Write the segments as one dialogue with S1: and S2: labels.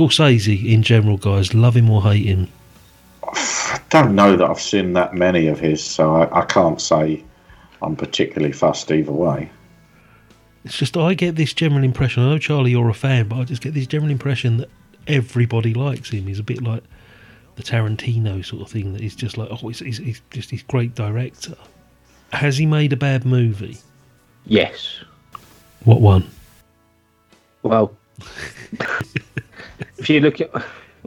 S1: Scorsese in general, guys, love him or hate him.
S2: I don't know that I've seen that many of his, so I, I can't say I'm particularly fussed either way.
S1: It's just I get this general impression. I know Charlie, you're a fan, but I just get this general impression that everybody likes him. He's a bit like the Tarantino sort of thing. That he's just like, oh, he's, he's, he's just this great director. Has he made a bad movie?
S3: Yes.
S1: What one?
S3: Well, if you look at, I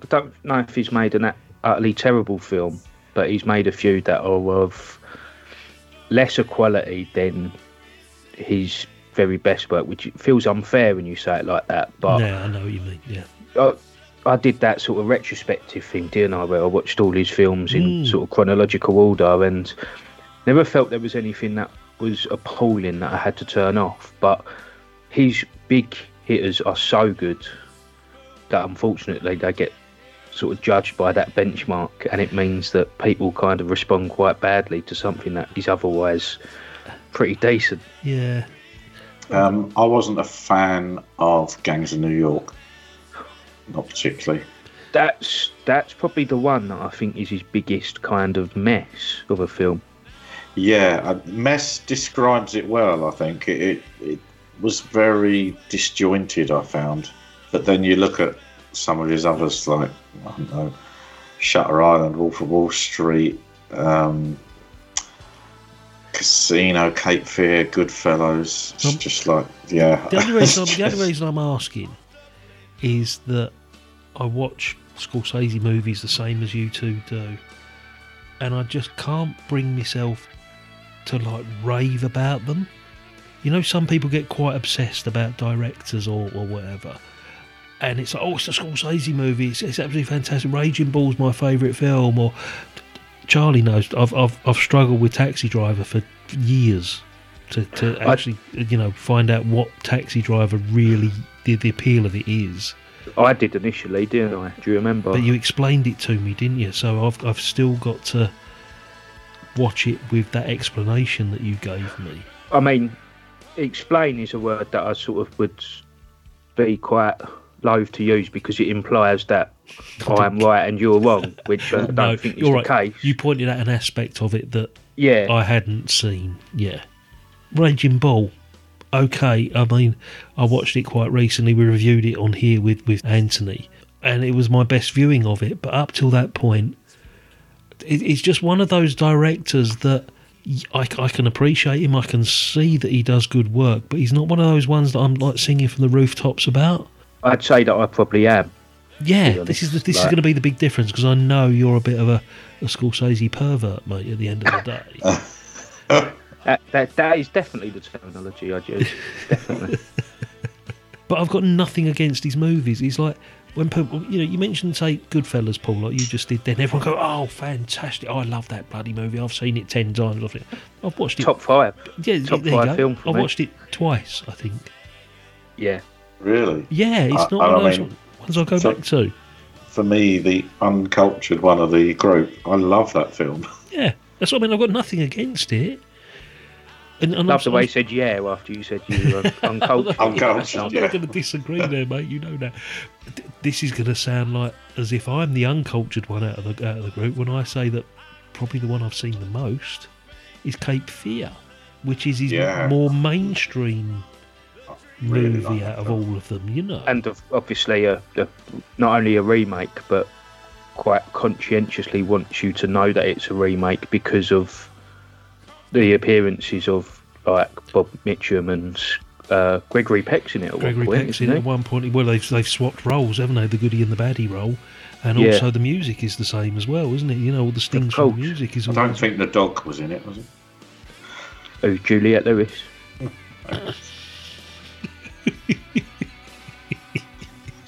S3: don't know if he's made an utterly terrible film, but he's made a few that are of lesser quality than his very best work, which feels unfair when you say it like that. But
S1: yeah, I know what you mean. Yeah,
S3: I, I did that sort of retrospective thing, didn't I? Where I watched all his films in
S1: Mm.
S3: sort of chronological order and never felt there was anything that was appalling that I had to turn off. But his big hitters are so good that unfortunately they get sort of judged by that benchmark, and it means that people kind of respond quite badly to something that is otherwise pretty decent.
S1: yeah.
S2: Um, I wasn't a fan of Gangs of New York, not particularly.
S3: That's that's probably the one that I think is his biggest kind of mess of a film.
S2: Yeah, uh, Mess describes it well. I think it, it it was very disjointed. I found, but then you look at some of his others, like I don't know, Shutter Island, Wolf of Wall Street, um, Casino, Cape Fear, Goodfellas. It's
S1: Um,
S2: just like yeah.
S1: The only reason I'm, the only reason I'm asking is that I watch Scorsese movies the same as you two do, and I just can't bring myself to like rave about them. You know, some people get quite obsessed about directors or, or whatever. And it's like, oh, it's a Scorsese movie. It's, it's absolutely fantastic. Raging Bull's my favourite film. Or Charlie knows I've, I've I've struggled with Taxi Driver for years to, to
S3: I-
S1: actually you know find out what Taxi Driver really the, the appeal of it is.
S3: I did initially, didn't I? Do you remember?
S1: But you explained it to me, didn't you? So I've I've still got to watch it with that explanation that you gave me.
S3: I mean, explain is a word that I sort of would be quite loath to use because it implies that I am right and you're wrong, which I don't
S1: no,
S3: think is
S1: you're
S3: the
S1: right.
S3: case.
S1: You pointed out an aspect of it that
S3: yeah,
S1: I hadn't seen. Yeah, Raging Bull. Okay, I mean, I watched it quite recently. We reviewed it on here with with Anthony, and it was my best viewing of it. But up till that point, it, it's just one of those directors that I can appreciate him. I can see that he does good work, but he's not one of those ones that I'm like singing from the rooftops about.
S3: I'd say that I probably am.
S1: Yeah, this is the,
S3: honest,
S1: this is going to be the big difference because I know you're a bit of a, a Scorsese pervert, mate. At the end of the day.
S3: That, that that is definitely the terminology I use. definitely.
S1: But I've got nothing against his movies. He's like when people, you know, you mentioned say Goodfellas, Paul, like you just did. Then everyone go, "Oh, fantastic! I love that bloody movie. I've seen it ten times. I've, I've watched it.
S3: Top five.
S1: yeah,
S3: top
S1: there you
S3: five
S1: go.
S3: film for
S1: I've
S3: me.
S1: watched it twice, I think.
S3: Yeah.
S2: Really,
S1: Yeah, it's
S2: I-
S1: not
S2: I
S1: one of those
S2: mean,
S1: ones I go
S2: so-
S1: back to.
S2: for me, the uncultured one of the group, I love that film.
S1: Yeah, that's what I mean. I've got nothing against it. And, and
S3: Love
S1: I'm-
S3: the way
S1: I'm-
S3: you said yeah after you said you were uncultured.
S2: Uncultured,
S1: I'm
S2: yeah.
S1: not going to disagree there, mate. You know that. This is going to sound like as if I'm the uncultured one out of the out of the group when I say that probably the one I've seen the most is Cape Fear, which is his
S2: Yeah.
S1: more mainstream
S2: really
S1: movie
S2: like
S1: out of
S2: film.
S1: all of them. You know,
S3: and obviously a, a not only a remake but quite conscientiously wants you to know that it's a remake because of the appearances of like Bob Mitchum and uh, Gregory Peck's in it at
S1: Gregory
S3: one point,
S1: Peck's
S3: isn't
S1: in
S3: he?
S1: at one point. Well, they've they've swapped roles, haven't they? The goody and the baddie role, and
S3: Yeah.
S1: also the music is the same as well, isn't it? You know, all the stings from the music is.
S2: I
S1: all
S2: don't think the dog was in it, was it?
S3: Oh, Juliette Lewis.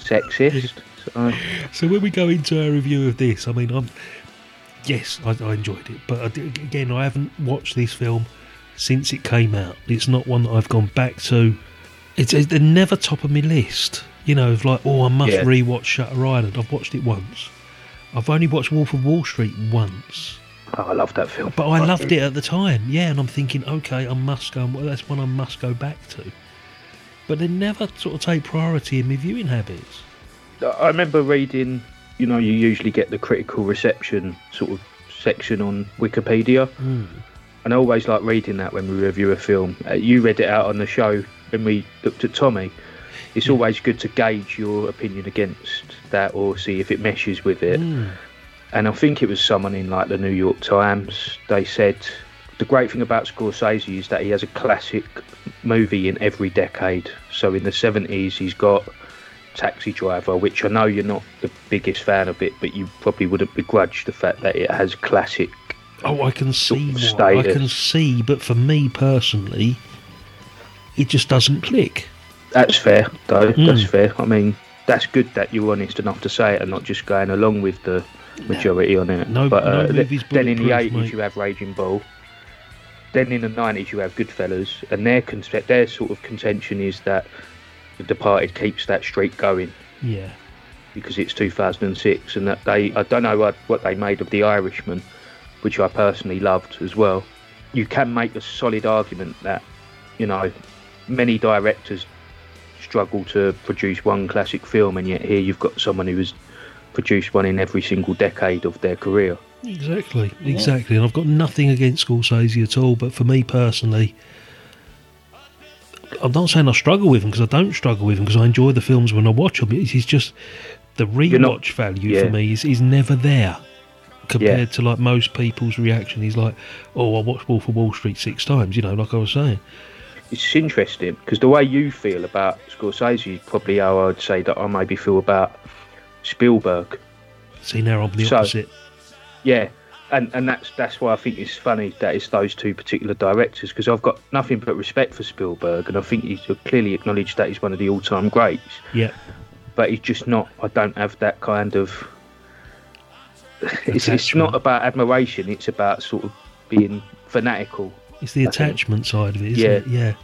S3: Sexist. So,
S1: So when we go into our review of this, I mean, I'm yes, I, I enjoyed it, but I, did- again, I haven't watched this film since it came out. It's not one that I've gone back to. It's, it's they're never top of my list. You know, of like, oh, I must
S3: Yeah.
S1: rewatch Shutter Island. I've watched it once. I've only watched Wolf of Wall Street once,
S3: oh, I love that film.
S1: but I loved it at the time. Yeah, and I'm thinking, okay, I must go. That's one I must go back to. But they never sort of take priority in my viewing habits.
S3: I remember reading, you know, you usually get the critical reception sort of section on Wikipedia. And I always like reading that when we review a film. Uh, you read it out on the show when we looked at Tommy. It's always good to gauge your opinion against that or see if it meshes with it. And I think it was someone in like the New York Times. They said the great thing about Scorsese is that he has a classic movie in every decade. So in the 70s, he's got Taxi Driver, which I know you're not the biggest fan of it, but you probably wouldn't begrudge the fact that it has classic.
S1: Oh, I can see. I can see, but for me personally, it just doesn't click.
S3: That's fair, though. That's
S1: Mm.
S3: fair. I mean, that's good that you're honest enough to say it and not just going along with the majority on it.
S1: No-
S3: but uh,
S1: movie's
S3: then in the 80s
S1: mate.
S3: you have Raging Bull. Then in the 90s you have Goodfellas, and their con- their sort of contention is that The Departed keeps that streak going
S1: Yeah.
S3: because it's 2006, and that they I don't know what, what they made of The Irishman, which I personally loved as well. You can make a solid argument that you know many directors struggle to produce one classic film, and yet here you've got someone who has produced one in every single decade of their career.
S1: Exactly, exactly. And I've got nothing against Scorsese at all, but for me personally, I'm not saying I struggle with him because I don't struggle with him because I enjoy the films when I watch them. It's it's just the rewatch
S3: not-
S1: value
S3: yeah.
S1: for me is, is never there compared
S3: Yeah.
S1: to like most people's reaction. He's like, oh, I watched Wolf of Wall Street six times, you know, like I was saying.
S3: It's interesting because the way you feel about Scorsese is probably how I'd say that I maybe feel about Spielberg.
S1: See, now I'm the
S3: So-
S1: opposite.
S3: Yeah, and and that's that's why I think it's funny that it's those two particular directors because I've got nothing but respect for Spielberg, and I think he's clearly acknowledged that he's one of the all-time greats.
S1: Yeah.
S3: But he's just not. I don't have that kind of. It's, it's not about admiration. It's about sort of being fanatical.
S1: It's the attachment side of it, isn't
S3: Yeah.
S1: it? Yeah.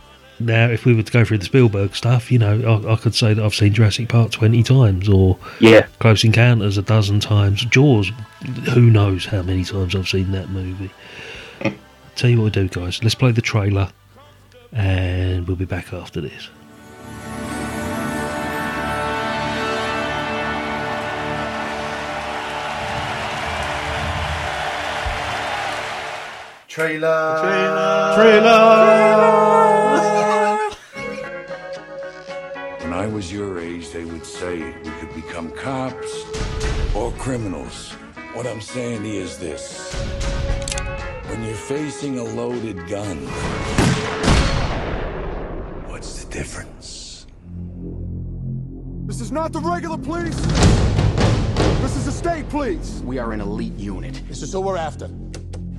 S1: Now, if we were to go through the Spielberg stuff, you know, I, I could say that I've seen Jurassic Park 20 times or
S3: Yeah,
S1: Close Encounters a dozen times. Jaws, who knows how many times I've seen that movie. Tell you what we do, guys. Let's play the trailer and we'll be back after this.
S4: When I was your age, they would say we could become cops or criminals. What I'm saying is this. When you're facing a loaded gun, what's the difference?
S5: This is not the regular police. This is the state police.
S6: We are an elite unit.
S5: This is who we're after.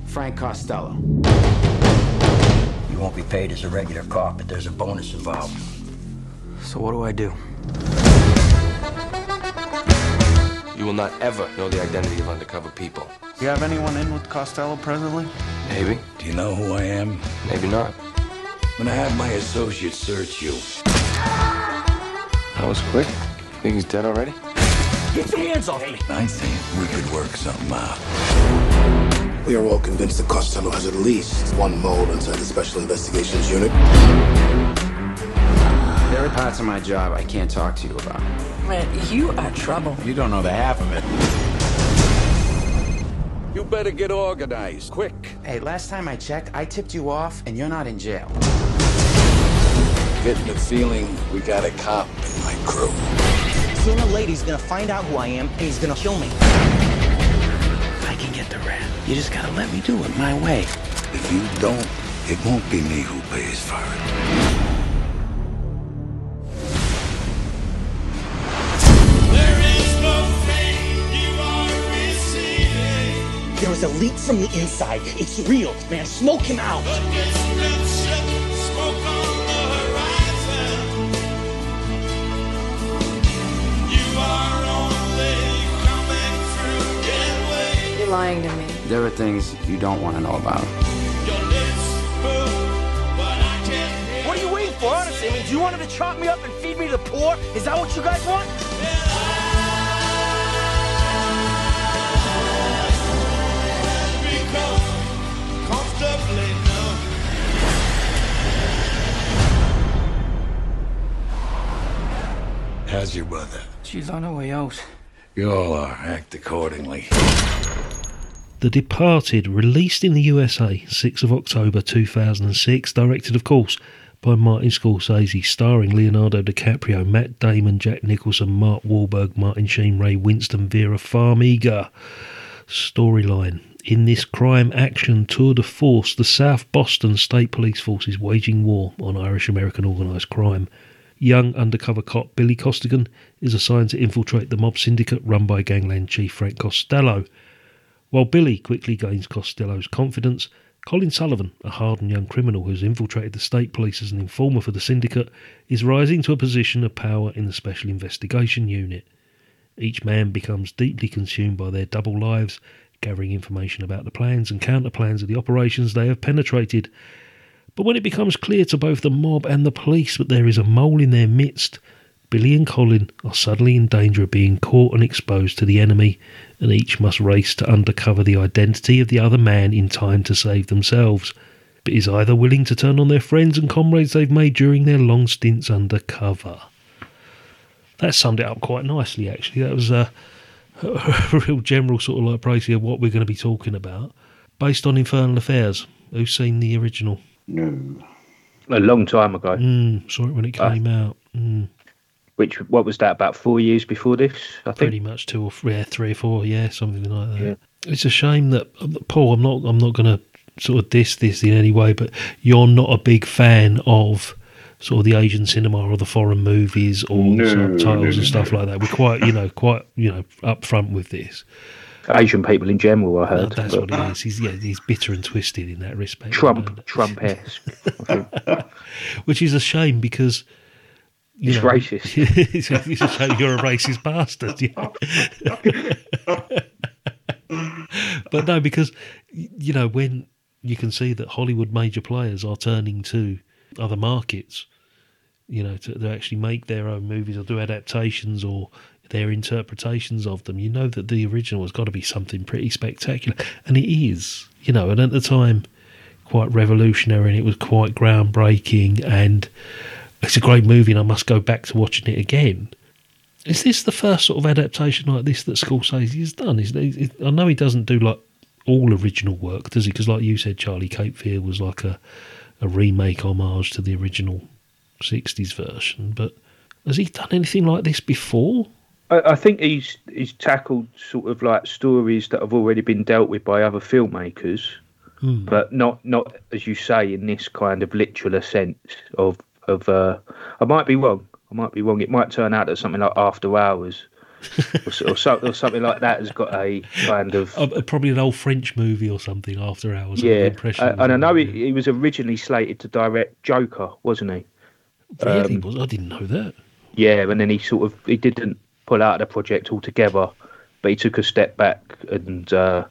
S6: Frank Costello.
S7: You won't be paid as a regular cop, but there's a bonus involved.
S6: So what do I do?
S8: You will not ever know the identity of undercover people.
S6: Do you have anyone in with Costello presently?
S8: Maybe,
S4: Do you know who I am?
S8: maybe not.
S4: I'm gonna have my associates search you,
S8: That was quick. Think he's dead already?
S6: Get your hands off me!
S4: I think we could work something out.
S5: We are all convinced that Costello has at least one mole inside the Special Investigations Unit.
S6: There are parts of my job I can't talk to you about.
S9: Man, you are trouble.
S6: You don't know the half of it.
S4: You better get organized, quick.
S6: Hey, last time I checked, I tipped you off and you're not in jail.
S4: getting the feeling we got a cop in my crew.
S10: Sooner or later, he's gonna find out who I am, and he's gonna kill me.
S6: I can get the rap. You just gotta let me do it my way.
S4: If you don't, it won't be me who pays for it.
S10: There was a leak from the inside. It's real, man. Smoke him out.
S9: You're lying to me.
S6: There are things you don't want to know about.
S10: What are you waiting for, honestly? I mean, do you want him to chop me up and feed me to the poor? Is that what you guys want?
S4: How's your mother?
S6: She's on her way out.
S4: You all are. Act accordingly.
S1: The Departed, released in the USA 6th of October 2006, directed, of course, by Martin Scorsese, starring Leonardo DiCaprio, Matt Damon, Jack Nicholson, Mark Wahlberg, Martin Sheen, Ray Winstone, Vera Farmiga. Storyline In this crime action tour de force, the South Boston State Police Force is waging war on Irish American organised crime. Young undercover cop Billy Costigan is assigned to infiltrate the mob syndicate run by gangland chief Frank Costello. While Billy quickly gains Costello's confidence, Colin Sullivan, a hardened young criminal who has infiltrated the state police as an informer for the syndicate, is rising to a position of power in the Special Investigation Unit. Each man becomes deeply consumed by their double lives, gathering information about the plans and counterplans of the operations they have penetrated. But when it becomes clear to both the mob and the police that there is a mole in their midst, Billy and Colin are suddenly in danger of being caught and exposed to the enemy, and each must race to undercover the identity of the other man in time to save themselves, but is either willing to turn on their friends and comrades they've made during their long stints undercover. That summed it up quite nicely, actually. That was uh, a, a real general sort of like of what we're going to be talking about, based on Infernal Affairs. Who's seen the original?
S2: No.
S3: A long time ago.
S1: Mm, saw it when it
S3: Uh,
S1: came out. Mm,
S3: Which what was that? About four years before this, I think.
S1: pretty much two or three, yeah, three or four, yeah, something like that. It's a shame that Paul. I'm not. I'm not going to sort of diss this in any way, but you're not a big fan of sort of the Asian cinema or the foreign movies or
S2: No,
S1: subtitles
S2: no, no,
S1: and stuff like that. We're quite, you know, quite, you know, upfront with this.
S3: Asian people in general, I heard.
S1: That's
S3: but
S1: what it is. He's yeah, he's bitter and twisted in that respect.
S3: Trump, Trump esque.
S1: which is a shame because you
S3: It's
S1: know,
S3: racist.
S1: it's a shame you're a racist bastard. Yeah. but no, because you know when you can see that Hollywood major players are turning to other markets, you know, to, to actually make their own movies or do adaptations or their interpretations of them. You know that the original has got to be something pretty spectacular, and it is. You know, and at the time, quite revolutionary, and it was quite groundbreaking, and it's a great movie, and I must go back to watching it again. Is this the first sort of adaptation like this that Scorsese has done? Is is- I know he doesn't do like all original work, does he? Because like you said, Charlie Cape Fear was like a a remake homage to the original '60s version. But has he done anything like this before?
S3: I, I think he's he's tackled sort of like stories that have already been dealt with by other filmmakers,
S1: Hmm.
S3: but not not as you say in this kind of literal sense of of. Uh, I might be wrong. I might be wrong. It might turn out that something like After Hours. or, or, so, or something like that has got a kind of
S1: Uh, probably an old French movie or something. After Hours,
S3: yeah.
S1: impression.
S3: Uh, and I know he, he was originally slated to direct Joker, wasn't he?
S1: really
S3: um,
S1: was. I didn't know that.
S3: Yeah, and then he sort of he didn't pull out of the project altogether, but he took a step back and uh,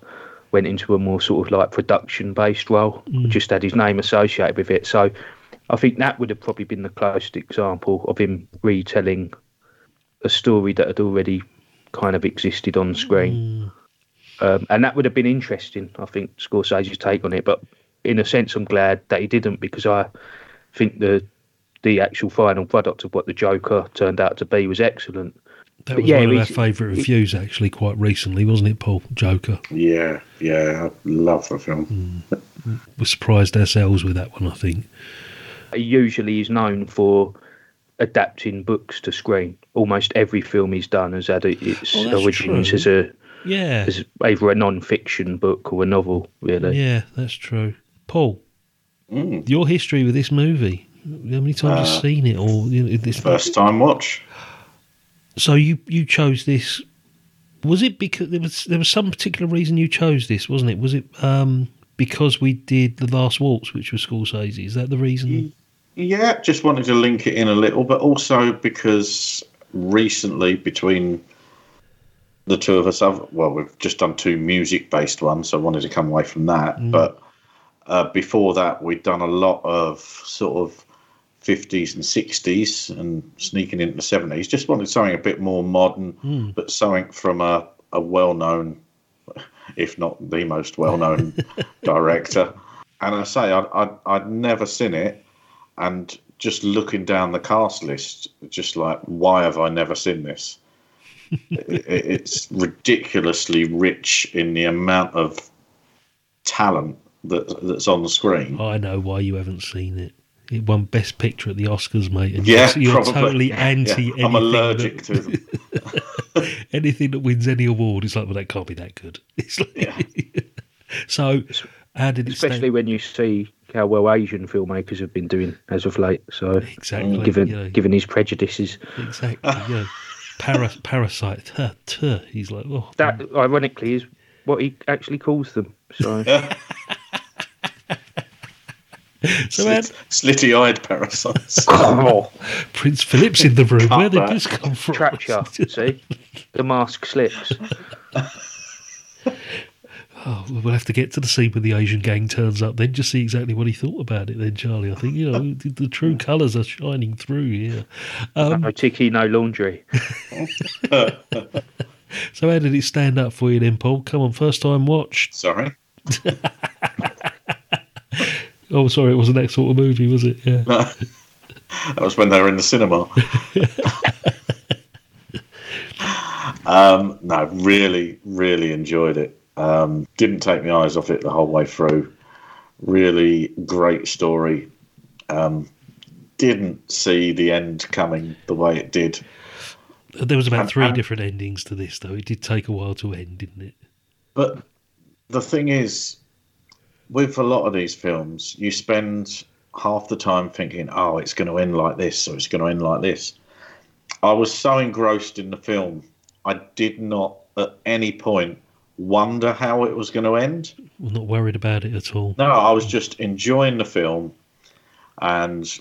S3: went into a more sort of like production based role,
S1: Mm.
S3: just had his name associated with it. So I think that would have probably been the closest example of him retelling a story that had already kind of existed on screen. Um, and that would have been interesting, I think, Scorsese's take on it. But in a sense, I'm glad that he didn't because I think the the actual final product of what the Joker turned out to be was excellent.
S1: That
S3: But
S1: was
S3: yeah,
S1: one of our favourite reviews, actually, quite recently, wasn't it, Paul? Joker.
S2: Yeah, yeah, I love the film.
S1: We surprised ourselves with that one, I think.
S3: He usually is known for adapting books to screen. Almost every film he's done has had its
S1: Oh,
S3: origins
S1: true.
S3: as a
S1: Yeah.
S3: as either a non-fiction book or a novel. Really,
S1: Yeah, that's true. Paul,
S2: Mm.
S1: your history with this movie. How many times
S2: Uh,
S1: you seen it? Or you know, this
S2: First time watch.
S1: So you you chose this. Was it because there was there was some particular reason you chose this, wasn't it? Was it um, because we did the last waltz, which was Scorsese? Is that the reason?
S2: Yeah, just wanted to link it in a little, but also because recently between the two of us, I've, well, we've just done two music-based ones, so I wanted to come away from that.
S1: Mm.
S2: But uh, before that, we'd done a lot of sort of 50s and 60s and sneaking into the 70s. Just wanted something a bit more modern,
S1: Mm.
S2: but something from a, a well-known, if not the most well-known director. And I say I'd, I'd, I'd never seen it, and just looking down the cast list, just like, why have I never seen this? it- it's ridiculously rich in the amount of talent that that's on the screen.
S1: I know why you haven't seen it. It won Best Picture at the Oscars, mate. And
S2: Yeah,
S1: you're, you're
S2: probably.
S1: totally anti.
S2: yeah. I'm
S1: anything
S2: allergic
S1: that,
S2: to them.
S1: anything that wins any award. It's like, well, that can't be that good. It's like, so, how did it
S3: especially
S1: stand?
S3: when you see how well Asian filmmakers have been doing as of late. So
S1: Exactly,
S3: given
S1: yeah.
S3: given his prejudices,
S1: Exactly. Yeah. Para, parasite. Tuh, tuh. He's like, oh,
S3: that ironically is what he actually calls them. So
S1: So, Ed,
S2: Slitty-eyed parasites.
S3: Oh.
S1: Prince Philip's in the room.
S2: Cut
S1: Where did
S2: that.
S1: this come from?
S3: Trapture, see the mask slips.
S1: Oh, well, we'll have to get to the scene when the Asian gang turns up then, just see exactly what he thought about it then, Charlie. I think, you know, the, the true colours are shining through here. Um,
S3: no ticky, no laundry.
S1: so, how did it stand up for you then, Paul? Come on, first time watch.
S2: Sorry.
S1: Oh, sorry, it wasn't that sort of movie, was it? Yeah.
S2: that was when they were in the cinema. um, no, really, really enjoyed it. Um, didn't take my eyes off it the whole way through. Really great story. Um, didn't see the end coming the way it did.
S1: There was about
S2: And-
S1: three
S2: and-
S1: different endings to this, though. It did take a while to end, didn't it?
S2: But the thing is, with a lot of these films, you spend half the time thinking, oh, it's going to end like this, or it's going to end like this. I was so engrossed in the film, I did not at any point wonder how it was going to end.
S1: We're not worried about it at all.
S2: No, I was just enjoying the film and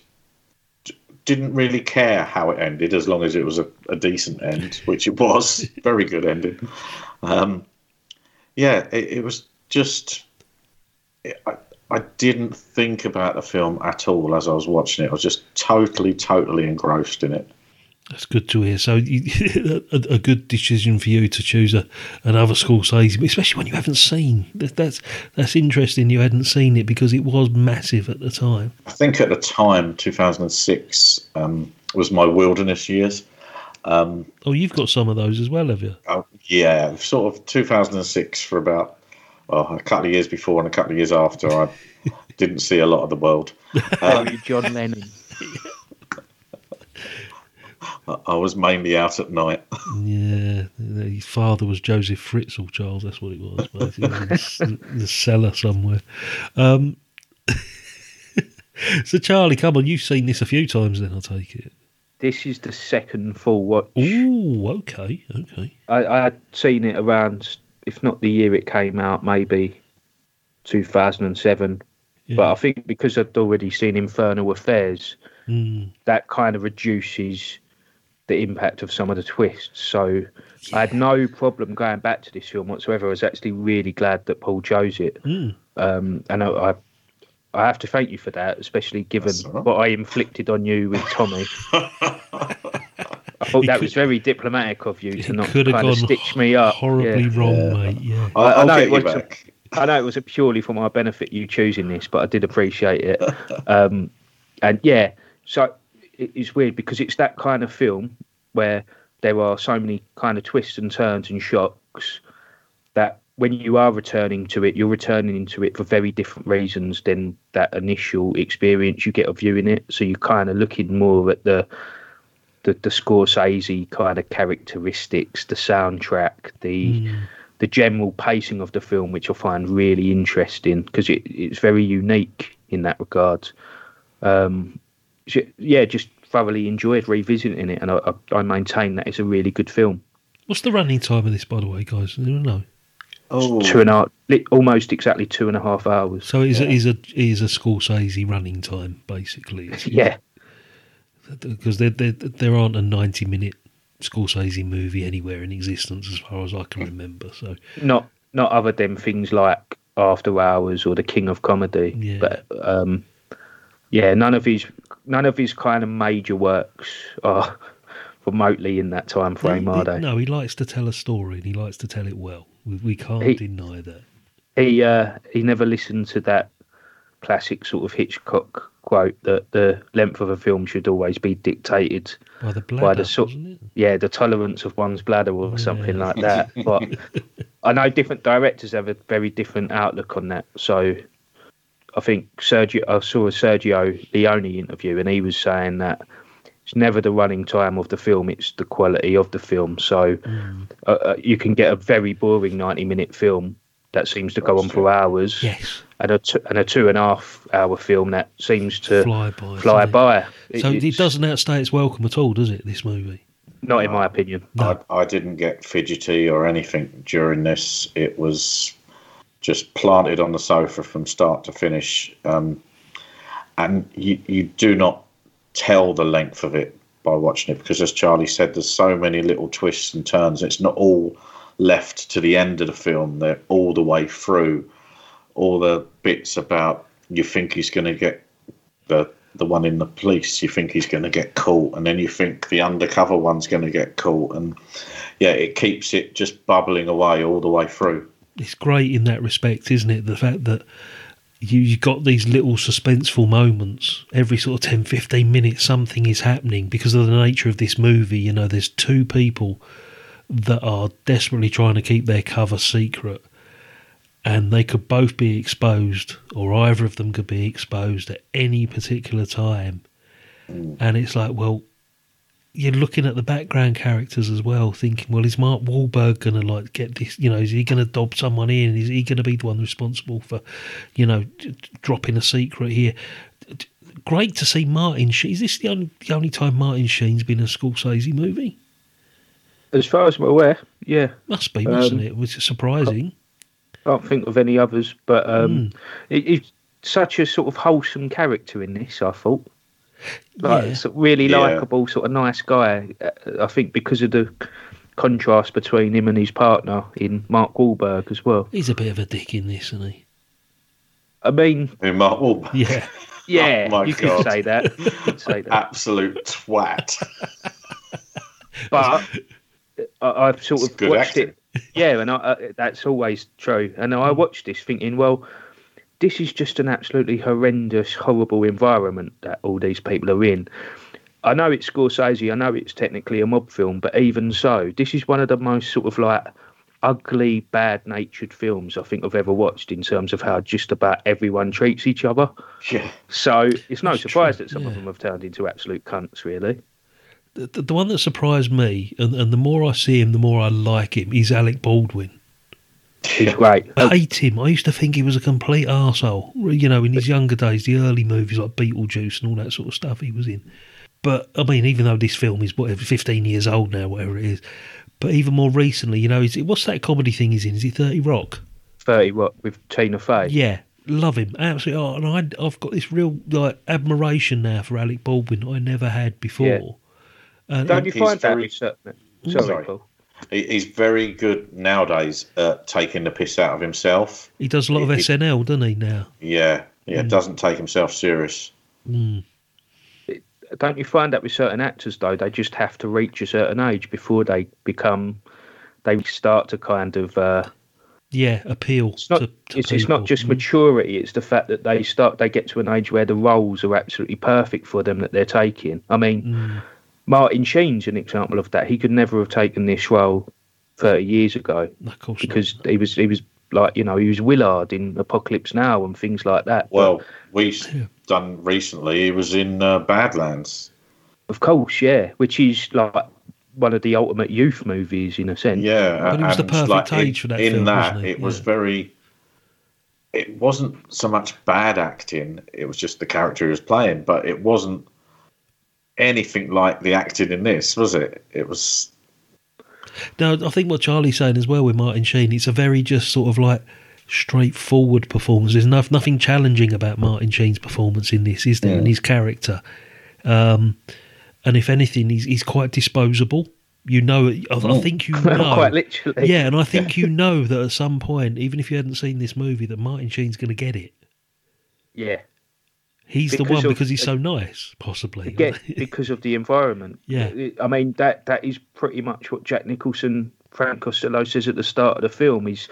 S2: didn't really care how it ended as long as it was a, a decent end, which it was. Very good ending. Um, yeah, it, it was just. I, I didn't think about the film at all as I was watching it. I was just totally, totally engrossed in it.
S1: That's good to hear. So, you, a, a good decision for you to choose a, another Scorsese, especially when you haven't seen. That, that's that's interesting. You hadn't seen it because it was massive at the time.
S2: I think at the time, 2006 um, was my wilderness years. Um,
S1: Oh, you've got some of those as well, have you?
S2: Oh, yeah, sort of 2006 for about well, a couple of years before and a couple of years after. I didn't see a lot of the world.
S3: Oh,
S2: Um,
S3: John Lennon.
S2: I- I was mainly out at night.
S1: Yeah, his father was Joseph Fritzl, Charles. That's what it was. was in the s- the cellar somewhere. Um, so, Charlie, come on, you've seen this a few times. Then I'll take it.
S3: This is the second full watch.
S1: Ooh, okay, okay.
S3: I, I had seen it around, if not the year it came out, maybe 2007. But I think because I'd already seen Infernal Affairs,
S1: Mm.
S3: that kind of reduces the impact of some of the twists. So I had no problem going back to this film whatsoever. I was actually really glad that Paul chose it.
S1: Mm.
S3: Um, and I, I, I have to thank you for that, especially given what I inflicted on you with Tommy. I thought that was very diplomatic of you to not
S1: could have
S3: kind of
S1: gone
S3: stitch me up.
S1: horribly
S3: Yeah.
S1: wrong, mate. Yeah.
S2: I'll,
S3: I- I know it was a- know it was purely for my benefit you choosing this, but I did appreciate it. Um, and yeah, so it- it's weird because it's that kind of film where there are so many kind of twists and turns and shocks that when you are returning to it, you're returning to it for very different reasons than that initial experience you get of viewing it. So you're kind of looking more at the the, the Scorsese kind of characteristics, the soundtrack, the the general pacing of the film, which I find really interesting because it, it's very unique in that regard. Um, so, yeah, just thoroughly enjoyed revisiting it, and I, I, I maintain that it's a really good film.
S1: What's the running time of this, by the way, guys? I don't know.
S2: Oh,
S3: Two and a half, li- almost exactly two and a half hours.
S1: So it is, a, is a is a Scorsese running time basically.
S3: Yeah,
S1: because there, there there aren't a ninety minute Scorsese movie anywhere in existence as far as I can remember. So
S3: not not other than things like After Hours or The King of Comedy,
S1: Yeah.
S3: but um, yeah, none of his none of his kind of major works are remotely in that time frame,
S1: He-
S3: are they?
S1: No, he likes to tell a story and he likes to tell it well. We, we can't
S3: He-
S1: deny that.
S3: He uh, he never listened to that classic sort of Hitchcock quote that the length of a film should always be dictated
S1: By the
S3: by the sort yeah the tolerance of one's bladder or something like that. But I know different directors have a very different outlook on that. So I think Sergio I saw a Sergio Leone interview and he was saying that it's never the running time of the film; it's the quality of the film. So uh, uh, you can get a very boring ninety-minute film that seems to go on for hours,
S1: Yes.
S3: and a two, and a two and a half hour film that seems to
S1: Fly by,
S3: Fly
S1: doesn't it?
S3: by.
S1: So it doesn't outstay its welcome at all, does it? This movie.
S3: Not in my opinion.
S2: I, I didn't get fidgety or anything during this. It was just planted on the sofa from start to finish. Um, and you, you do not tell the length of it by watching it because, as Charlie said, there's so many little twists and turns. It's not all left to the end of the film, they're all the way through. All the bits about you think he's going to get the the one in the police, you think he's going to get caught, and then you think the undercover one's going to get caught, and yeah, it keeps it just bubbling away all the way through.
S1: It's great in that respect, isn't it? The fact that you you got these little suspenseful moments every sort of 10 15 minutes something is happening because of the nature of this movie you know there's two people that are desperately trying to keep their cover secret and they could both be exposed or either of them could be exposed at any particular time mm. and it's like well you're looking at the background characters as well, thinking, well, is Mark Wahlberg going to like get this? You know, is he going to dob someone in? Is he going to be the one responsible for, you know, dropping a secret here? Great to see Martin Sheen. Is this the only the only time Martin Sheen's been in a Scorsese movie?
S3: As far as I'm aware, yeah.
S1: Must be, mustn't
S3: Um,
S1: it? Which is surprising.
S3: I can't think of any others, but um, it, it's such a sort of wholesome character in this. I thought, like,
S1: Yeah.
S3: it's a really
S2: Yeah.
S3: likable, sort of nice guy. Uh, I think because of the contrast between him and his partner in Mark Wahlberg as well.
S1: He's a bit of a dick in this, isn't he?
S3: I mean,
S2: In Mark Wahlberg.
S1: Yeah.
S3: yeah,
S2: Oh my
S3: you
S2: God.
S3: could say that. You could say that.
S2: Absolute twat.
S3: but I, I've sort
S2: It's
S3: of watched
S2: acting.
S3: it. Yeah, and I, I, that's always true. And. I hmm. watched this thinking, well, this is just an absolutely horrendous, horrible environment that all these people are in. I know it's Scorsese, I know it's technically a mob film, but even so, this is one of the most sort of like ugly, bad natured films I think I've ever watched in terms of how just about everyone treats each other.
S2: Yeah.
S3: So it's no
S1: That's
S3: surprise
S1: true,
S3: that some of them have turned into absolute cunts, really.
S1: The, the, one that surprised me, and, and the more I see him, the more I like him, is Alec Baldwin.
S3: He's great.
S1: I hate him. I used to think he was a complete arsehole. You know, in his younger days, the early movies like Beetlejuice and all that sort of stuff he was in. But, I mean, even though this film is, whatever, 15 years old now, whatever it is, but even more recently, you know, is it, what's that comedy thing he's in? Is it 30 Rock?
S3: 30 Rock with Tina Fey.
S1: Yeah, love him. Absolutely. Oh, and I, I've got this real like admiration now for Alec Baldwin I never had before.
S3: Yeah.
S1: And,
S3: Don't you
S2: He's
S3: find that
S2: very-
S3: with. Sorry,
S2: Sorry.
S3: Paul.
S2: He's very good nowadays at taking the piss out of himself.
S1: he does a lot of
S2: he-
S1: SNL, doesn't he, now?
S2: Yeah, yeah, doesn't take himself serious.
S1: Mm.
S3: Don't you find that with certain actors though, they just have to reach a certain age before they become, they start to kind of. Uh,
S1: Yeah, appeal
S3: it's not.
S1: to, to
S3: it's, it's not just
S1: Mm.
S3: maturity. It's the fact that they start. They get to an age where the roles are absolutely perfect for them that they're taking. I mean,
S1: Mm.
S3: Martin Sheen's an example of that. He could never have taken this role thirty years ago
S1: Of course not.
S3: because he was he was like you know he was Willard in Apocalypse Now and things like that. But,
S2: Well, we've done recently. He was in uh, Badlands.
S3: of course, yeah, which is like one of the ultimate youth movies in a sense.
S2: Yeah,
S1: But it was the perfect
S2: like,
S1: age
S2: in,
S1: for that
S2: In
S1: film,
S2: that,
S1: wasn't it?
S2: it was very. It wasn't so much bad acting; it was just the character he was playing. But it wasn't anything like the acting in this, was it? It was.
S1: Now, I think what Charlie's saying as well with Martin Sheen, it's a very just sort of like straightforward performance. There's no, nothing challenging about Martin Sheen's performance in this, is there? And his character. Um, and if anything, he's, he's quite disposable. You know, I, I think you know.
S3: Quite literally.
S1: Yeah, and I think you know that at some point, even if you hadn't seen this movie, that Martin Sheen's going to get it.
S3: yeah.
S1: He's the one
S3: of-
S1: because he's so nice, possibly.
S3: Again, because of the environment.
S1: Yeah.
S3: I mean that that is pretty much what Jack Nicholson, Frank Costello says at the start of the film. Is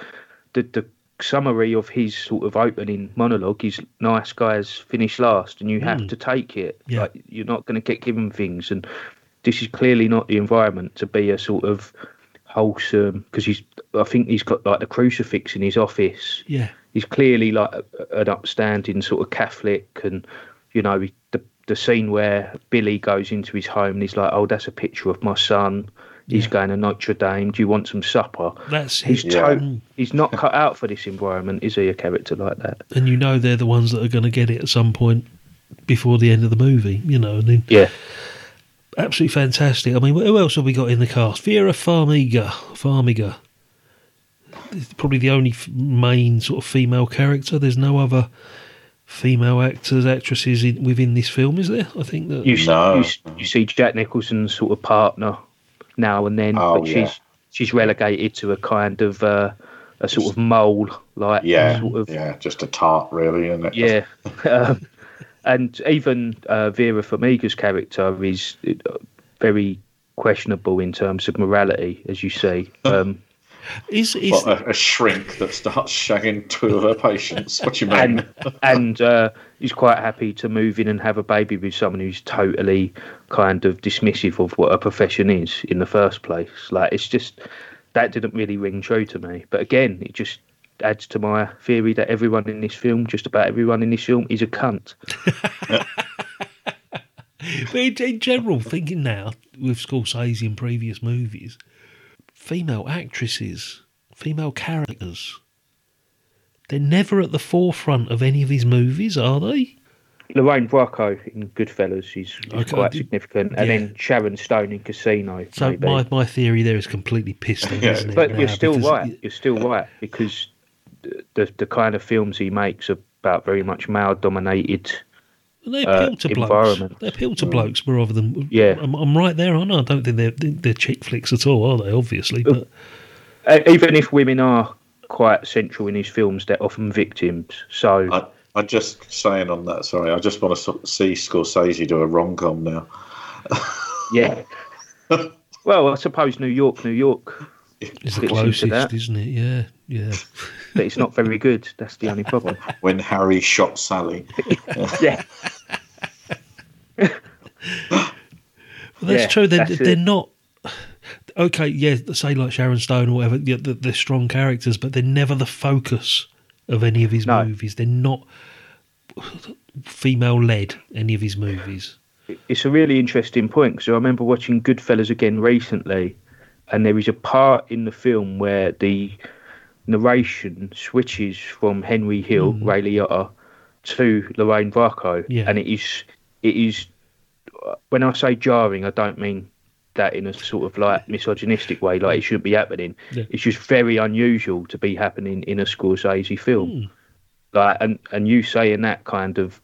S3: the the summary of his sort of opening monologue is nice guys finish last, and you have
S1: Mm.
S3: to take it.
S1: Yeah.
S3: Like you're not going to get given things, and this is clearly not the environment to be a sort of wholesome because he's. I think he's got like the crucifix in his office
S1: Yeah.
S3: He's clearly like a- an upstanding sort of Catholic, and you know he- the the scene where Billy goes into his home and he's like, "Oh, that's a picture of my son. He's
S1: Yeah.
S3: going to Notre Dame. Do you want some supper?"
S1: That's
S3: He's
S1: it.
S3: to- he's not cut out for this environment, is he? A character like that?
S1: and you know they're the ones that are going to get it at some point before the end of the movie, you know. And then
S3: Yeah,
S1: absolutely fantastic. I mean, who else have we got in the cast? Vera Farmiga. Farmiga. It's probably the only f- main sort of female character. There's no other female actors, actresses in, within this film, is there? I think that
S3: you s-
S2: No.
S3: you, you see Jack Nicholson's sort of partner now and then,
S2: Oh,
S3: but
S2: yeah.
S3: she's she's relegated to a kind of uh, a sort of mole, like
S2: Yeah,
S3: sort of
S2: yeah, just a tart, really, isn't it?
S3: Yeah. um, and even uh, Vera Farmiga's character is uh, very questionable in terms of morality, as you see. Um,
S1: is is
S2: What, a, a shrink that starts shagging two of her patients. What you mean?
S3: and and uh, he's quite happy to move in and have a baby with someone who's totally kind of dismissive of what a profession is in the first place. Like it's just that didn't really ring true to me. But again, it just adds to my theory that everyone in this film, just about everyone in this film, is a cunt.
S1: But in, in general, thinking now with Scorsese and previous movies, female actresses, female characters, they're never at the forefront of any of his movies, are they?
S3: Lorraine Bracco in Goodfellas, she's, she's
S1: Okay,
S3: quite
S1: did-
S3: significant, and
S1: yeah.
S3: then Sharon Stone in Casino.
S1: So
S3: maybe.
S1: my, my theory there is completely pissed on,
S2: Yeah.
S1: isn't it?
S3: but
S1: now?
S3: you're still
S1: Because-
S3: right. You're still right because the, the the kind of films he makes are about very much male dominated.
S1: They
S3: uh,
S1: appeal to blokes. They appeal to blokes rather than.
S3: Yeah.
S1: I'm, I'm right there, aren't I? I don't think they're they're chick flicks at all, are they? Obviously, but
S3: Uh, even if women are quite central in his films, they're often victims. So
S2: I, I just saying on that. Sorry, I just want to see Scorsese do a rom com now.
S3: yeah. well, I suppose New York, New York,
S1: it's the
S3: fits into
S1: closest,
S3: that.
S1: isn't it? Yeah, yeah.
S3: But it's not very good. That's the only problem.
S2: When Harry shot Sally.
S3: yeah.
S1: Well, that's
S3: Yeah,
S1: true. They're,
S3: that's
S1: they're not. Okay, yeah, say like Sharon Stone or whatever. Yeah, they're, they're strong characters, but they're never the focus of any of his
S3: No.
S1: movies. They're not female led. Any of his movies.
S3: it's a really interesting point because I remember watching Goodfellas again recently, and there is a part in the film where the narration switches from Henry Hill, mm. Ray Liotta, to Lorraine Bracco,
S1: Yeah.
S3: and it is it is when I say jarring, I don't mean that in a sort of like misogynistic way, like it shouldn't be happening.
S1: Yeah.
S3: It's just very unusual to be happening in a Scorsese film. Mm. Like, and and you saying that kind of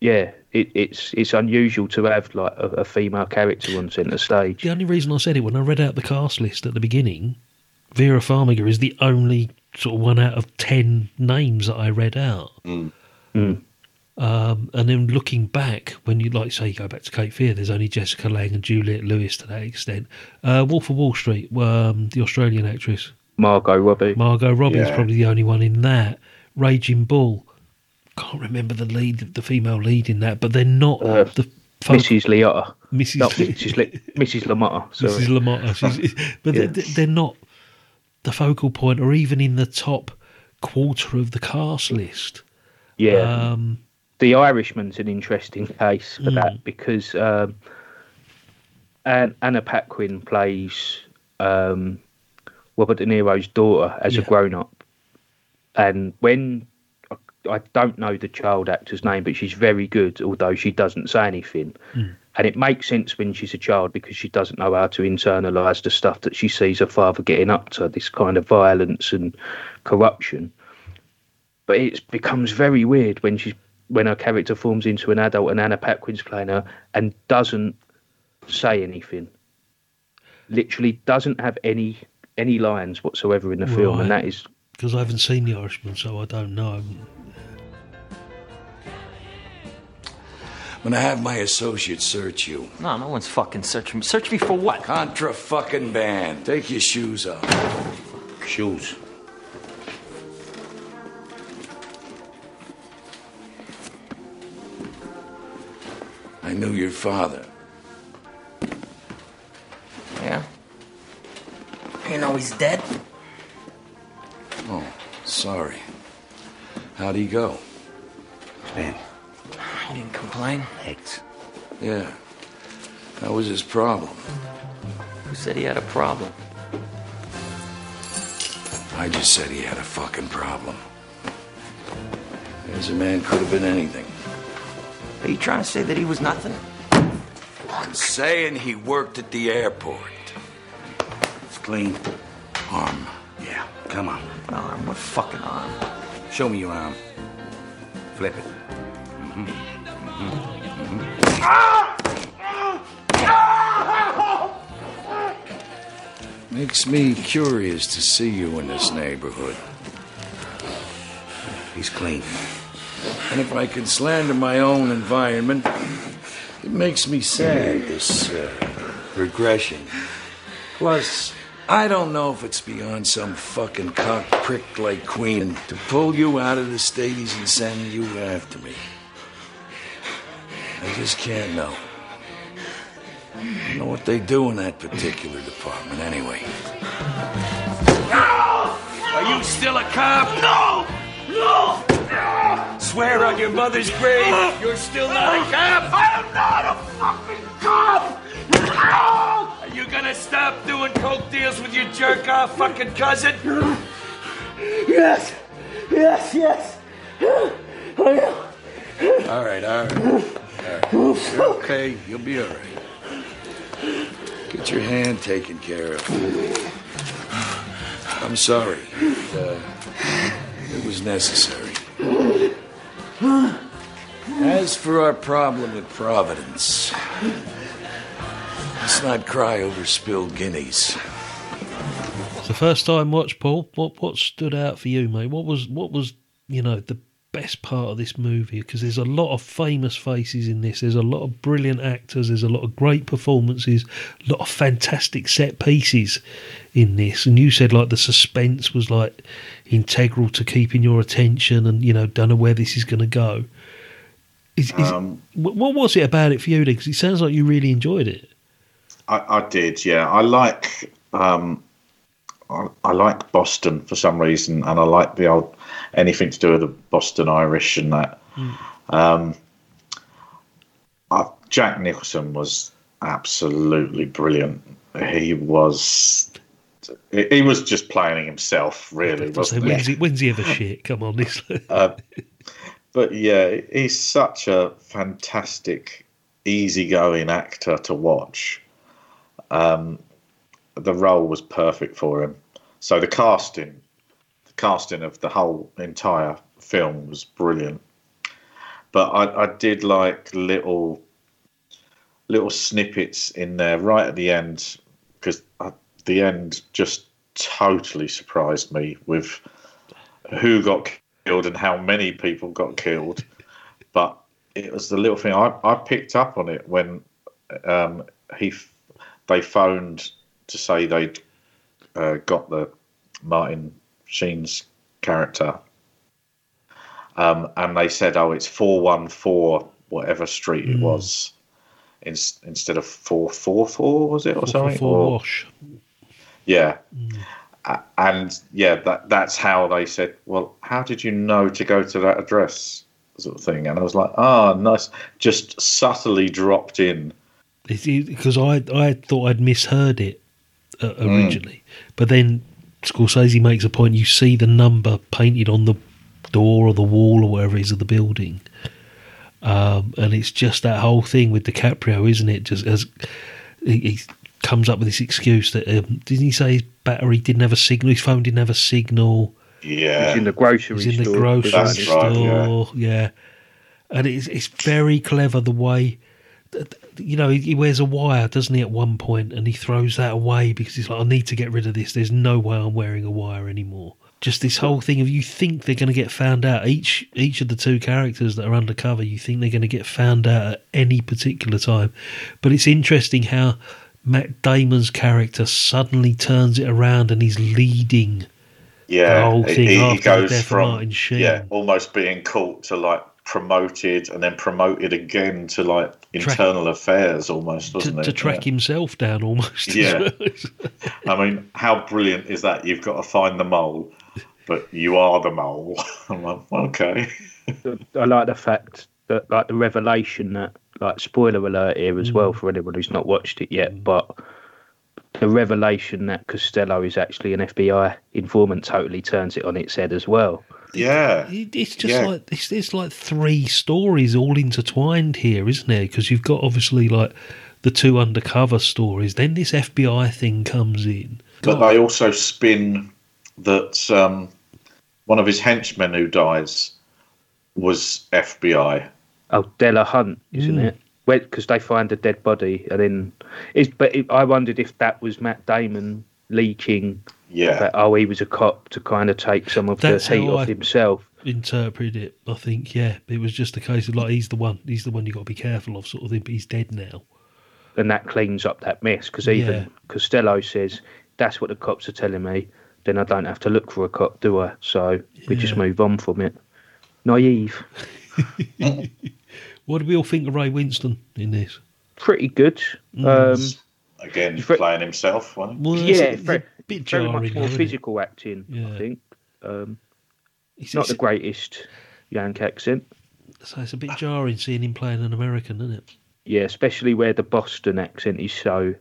S3: yeah, it, it's it's unusual to have like a, a female character on centre stage.
S1: The only reason I said it when I read out the cast list at the beginning, Vera Farmiga is the only sort of one out of ten names that I read out.
S3: Mm.
S1: Um, and then looking back, when you like say you go back to Cape Fear, there's only Jessica Lange and Juliette Lewis to that extent. Uh, Wolf of Wall Street, um, the Australian actress
S3: Margot Robbie.
S1: Margot Robbie is
S2: Yeah.
S1: probably the only one in that. Raging Bull, can't remember the lead, the female lead in that, but they're not
S3: Uh,
S1: the folk-
S3: Mrs. Liotta.
S1: Mrs.
S3: No, Mrs. Le- Mrs. Lamotta. Sorry.
S1: Mrs. Lamotta. She's, but
S3: Yeah.
S1: they're, they're not the focal point, or even in the top quarter of the cast list.
S3: Yeah.
S1: Um,
S3: the Irishman's an interesting case for
S1: Mm.
S3: that because um, Anna Paquin plays um, Robert De Niro's daughter as a grown up, and when I, I don't know the child actor's name, but she's very good, although she doesn't say anything.
S1: Mm.
S3: And it makes sense when she's a child because she doesn't know how to internalise the stuff that she sees her father getting up to, this kind of violence and corruption. But it becomes very weird when she's when her character forms into an adult and Anna Paquin's playing her and doesn't say anything. Literally doesn't have any any lines whatsoever in the film, and that is
S1: because I haven't seen The Irishman, so I don't know.
S4: I'm gonna have my associate search you.
S10: No, no one's fucking searching me. Search me for what?
S4: Contra fucking band. Take your shoes off.
S7: Shoes.
S4: I knew your father.
S10: Yeah. You know he's dead?
S4: Oh, sorry. How'd he go?
S7: Man,
S10: He didn't complain.
S4: Yeah. That was his problem.
S10: Who said he had a problem?
S4: I just said he had a fucking problem. As a man could have been anything.
S10: Are you trying to say that he was nothing?
S4: I'm saying he worked at the airport.
S7: It's clean.
S4: Arm.
S7: Yeah, come on.
S10: Arm? What fucking arm?
S7: Show me your arm. Flip it.
S4: Makes me curious to see you in this neighborhood.
S7: He's clean.
S4: And if I can slander my own environment, it makes me sad, this uh, regression. Plus, I don't know if it's beyond some fucking cock prick like Queenan to pull you out of the Staties and send you after me. I just can't know. I don't know what they do in that particular department anyway. Are you still a cop? No! No! Swear on your mother's grave you're still not a cop? I am not a fucking cop! Are you gonna stop doing coke deals with your jerk off fucking cousin?
S10: Yes! Yes, yes! I am.
S4: All right, all right. You're okay. You'll be all right. Get your hand taken care of. I'm sorry. It, uh, it was necessary. As for our problem with Providence, let's not cry over spilled guineas.
S1: It's the first time watch, Paul. What what stood out for you, mate? What was what was you know the best part of this movie? Because there's a lot of famous faces in this. There's a lot of brilliant actors. There's a lot of great performances. A lot of fantastic set pieces in this. And you said like the suspense was like integral to keeping your attention, and you know don't know where this is going to go. Is, is
S2: Um,
S1: what was it about it for you? Because it sounds like you really enjoyed it.
S2: I, I did, yeah. I like um, I, I like Boston for some reason, and I like the old anything to do with the Boston Irish and that. Um, I, Jack Nicholson was absolutely brilliant. He was. He was just playing himself, really, wasn't
S1: when's
S2: he?
S1: he, when's he ever shit? Come on, this.
S2: Uh, but yeah, he's such a fantastic, easygoing actor to watch. Um, the role was perfect for him. So the casting, casting of the whole entire film was brilliant. But I, I did like little, little snippets in there right at the end because the end just totally surprised me with who got killed and how many people got killed. But it was the little thing I, I picked up on it when um, he they phoned to say they'd uh, got the Martin Sheen's character, um, and they said, "Oh, it's four one four whatever street it
S1: Mm.
S2: was." In, instead of four four four was it or
S1: Four,
S2: something?
S1: four
S2: Or-
S1: wash.
S2: yeah. A- And yeah, that that's how they said. Well, how did you know to go to that address, sort of thing? And I was like, ah, nice, just subtly dropped in.
S1: because I I thought I'd misheard it uh,
S2: Hmm.
S1: originally, but then Scorsese makes a point. You see the number painted on the door or the wall or wherever it is of the building, um, and it's just that whole thing with DiCaprio, isn't it? Just as he, he comes up with this excuse that um, didn't he say his battery didn't have a signal, his phone didn't have a signal.
S2: Yeah,
S3: He's in the grocery
S1: He's in the
S3: store.
S1: grocery
S2: That's right, yeah.
S1: store, yeah. And it's it's very clever the way, that- you know, he, he wears a wire, doesn't he? At one point, and he throws that away because he's like, I need to get rid of this. There's no way I'm wearing a wire anymore. Just this whole thing of you think they're going to get found out. Each each of the two characters that are undercover, you think they're going to get found out at any particular time. But it's interesting how Matt Damon's character suddenly turns it around and he's leading
S2: Yeah,
S1: the whole thing
S2: he, he
S1: after the
S2: goes
S1: death
S2: from
S1: Martin Sheen.
S2: yeah, almost being caught to like promoted and then promoted again to like
S1: Track-
S2: internal affairs almost,
S1: to,
S2: wasn't
S1: to
S2: it?
S1: track himself down almost.
S2: Yeah. I mean, how brilliant is that? You've got to find the mole, but you are the mole. I'm like, okay.
S3: I like the fact that, like, the revelation that, like, spoiler alert here as well mm. for anyone who's not watched it yet, mm. but the revelation that Costello is actually an FBI informant totally turns it on its head as well.
S2: Yeah.
S1: It- It's just
S2: Yeah.
S1: like it's, it's like three stories all intertwined here, isn't it? Because you've got obviously like the two undercover stories, then this FBI thing comes in.
S2: But they also spin that um, one of his henchmen who dies was FBI.
S3: Oh, Delahunt, isn't
S1: Mm.
S3: it? Because they find a dead body, and then is. But it, I wondered if that was Matt Damon leaking
S2: Yeah.
S3: that oh he was a cop to kind of take some of
S1: That's
S3: the heat
S1: how
S3: off
S1: I-
S3: himself.
S1: interpreted it. I think yeah, it was just a case of like he's the one, he's the one you got to be careful of, sort of thing. But he's dead now.
S3: and that cleans up that mess because even
S1: Yeah.
S3: Costello says that's what the cops are telling me. Then I don't have to look for a cop, do I? So we just move on from it. Naive,
S1: What do we all think of Ray Winstone in this?
S3: pretty good.
S1: Mm.
S3: Um,
S2: Again,
S3: It's very-
S2: playing himself. Wasn't he?
S1: Well,
S3: yeah,
S1: it's
S3: very,
S1: bit
S3: very
S1: jarring,
S3: much more
S1: though, isn't it?
S3: physical acting.
S1: Yeah.
S3: I think. Um,
S1: It's,
S3: not
S1: it's-
S3: the greatest Yank accent.
S1: so it's a bit jarring seeing him playing an American, isn't it?
S3: Yeah, especially where the Boston accent is so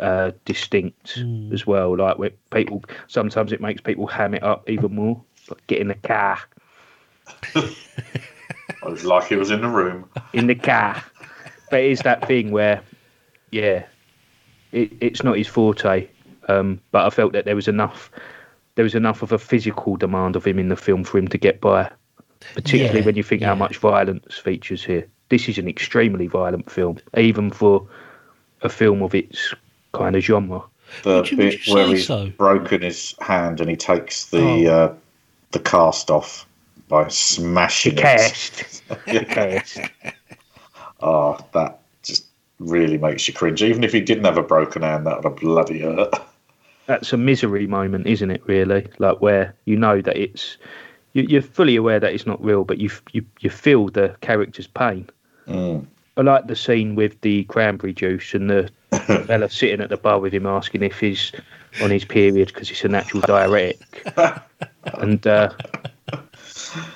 S3: uh, distinct
S1: Mm.
S3: as well. Like where people sometimes it makes people ham it up even more. Like get in the car,
S2: I was like he was in the room.
S3: in the car. but it is that thing where, yeah, it, it's not his forte. Um, but I felt that there was enough, there was enough of a physical demand of him in the film for him to get by. Particularly
S1: Yeah,
S3: when you think how much violence features here. This is an extremely violent film, even for a film of its kind of genre.
S2: The
S1: Would you- would
S2: bit where he's
S1: so?
S2: broken his hand and he takes the
S1: Oh.
S2: uh, the cast off by smashing it.
S3: Cast, the cast.
S2: Oh, that just really makes you cringe. Even if he didn't have a broken hand, that would have bloody hurt.
S3: That's a misery moment, isn't it? Really, like where you know that it's you, you're fully aware that it's not real, but you you you feel the character's pain.
S2: Mm.
S3: I like the scene with the cranberry juice and the fella sitting at the bar with him asking if he's on his period because it's a natural diuretic. and uh,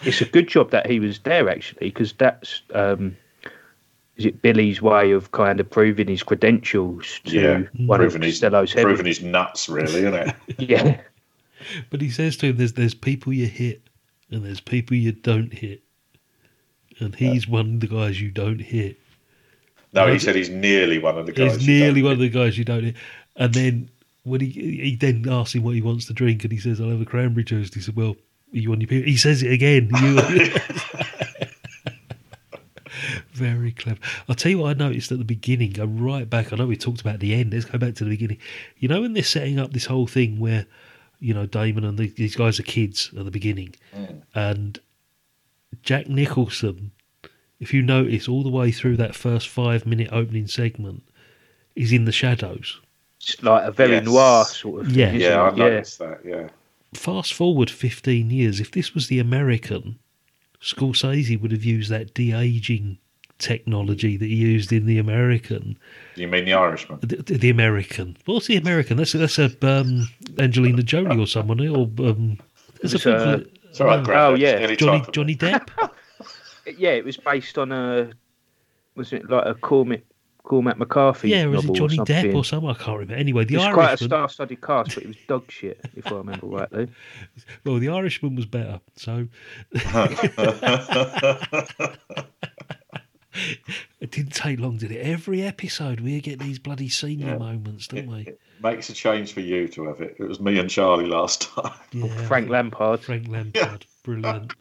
S3: it's a good job that he was there actually because that's um, is it Billy's way of kind of proving his credentials to
S2: Yeah,
S3: one
S2: proving
S3: of
S2: his,
S3: Costello's heavy-
S2: proving his nuts, really, isn't it?
S3: Yeah,
S1: But he says to him, "There's there's people you hit, and there's people you don't hit, and he's one of the guys you don't hit.
S2: No,
S1: No,
S2: he said he's nearly one of the guys.
S1: He's
S2: you
S1: nearly
S2: don't-
S1: one of the guys you don't hit." And then when he he then asks him what he wants to drink, and he says, "I'll have a cranberry juice." He said, "Well, are you on your period?" He says it again. You- Very clever. I'll tell you what I noticed at the beginning. Go right back. I know we talked about the end. Let's go back to the beginning. You know when they're setting up this whole thing where, you know, Damon and the, these guys are kids at the beginning, mm. and Jack Nicholson. If you notice, all the way through that first five minute opening segment, is in the shadows.
S3: it's like a very
S2: Yes.
S3: noir sort of.
S1: Yeah.
S3: isn't
S2: Yeah, I
S3: it?
S2: noticed that. Yeah,
S1: Fast forward 15 years, if this was the American, Scorsese would have used that de aging technology that he used in the American.
S2: You mean the Irishman?
S1: The, the American. What's the American? That's that's a um, Angelina Jolie or someone or um, there's a
S3: It's,
S1: film
S3: uh,
S2: It's all right,
S1: no.
S3: Oh, yeah.
S2: nearly
S1: Johnny Johnny. Depp.
S3: Yeah, it was based on a was it like a Cormac Cormac McCarthy
S1: yeah, or is it
S3: novel
S1: Johnny
S3: or
S1: Depp or something? I can't remember. Anyway, the
S3: it's quite a star-studded cast, but it was dog shit, if I remember rightly.
S1: Well, the Irishman was better. So it didn't take long, did it? Every episode we get these bloody senior
S2: Yeah.
S1: moments, don't we?
S2: Makes a change for you to have it. It was me and Charlie last time.
S1: Yeah, oh,
S3: Frank Lampard.
S1: Frank Lampard, brilliant.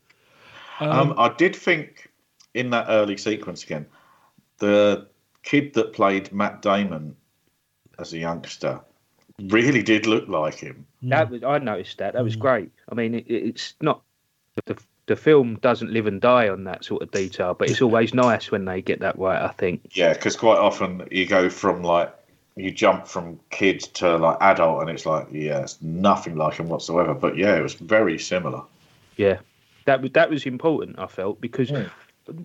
S2: Um, um, I did think in that early sequence again, the kid that played Matt Damon as a youngster really did look like him. Hmm.
S3: That was I noticed that. That was hmm. great. I mean, it, it's not the the film doesn't live and die on that sort of detail, but it's always nice when they get that right. I think.
S2: Yeah, because quite often you go from like you jump from kid to like adult, and it's like yeah, it's nothing like him whatsoever. But yeah, it was very similar.
S3: Yeah, that was that was important. I felt because hmm.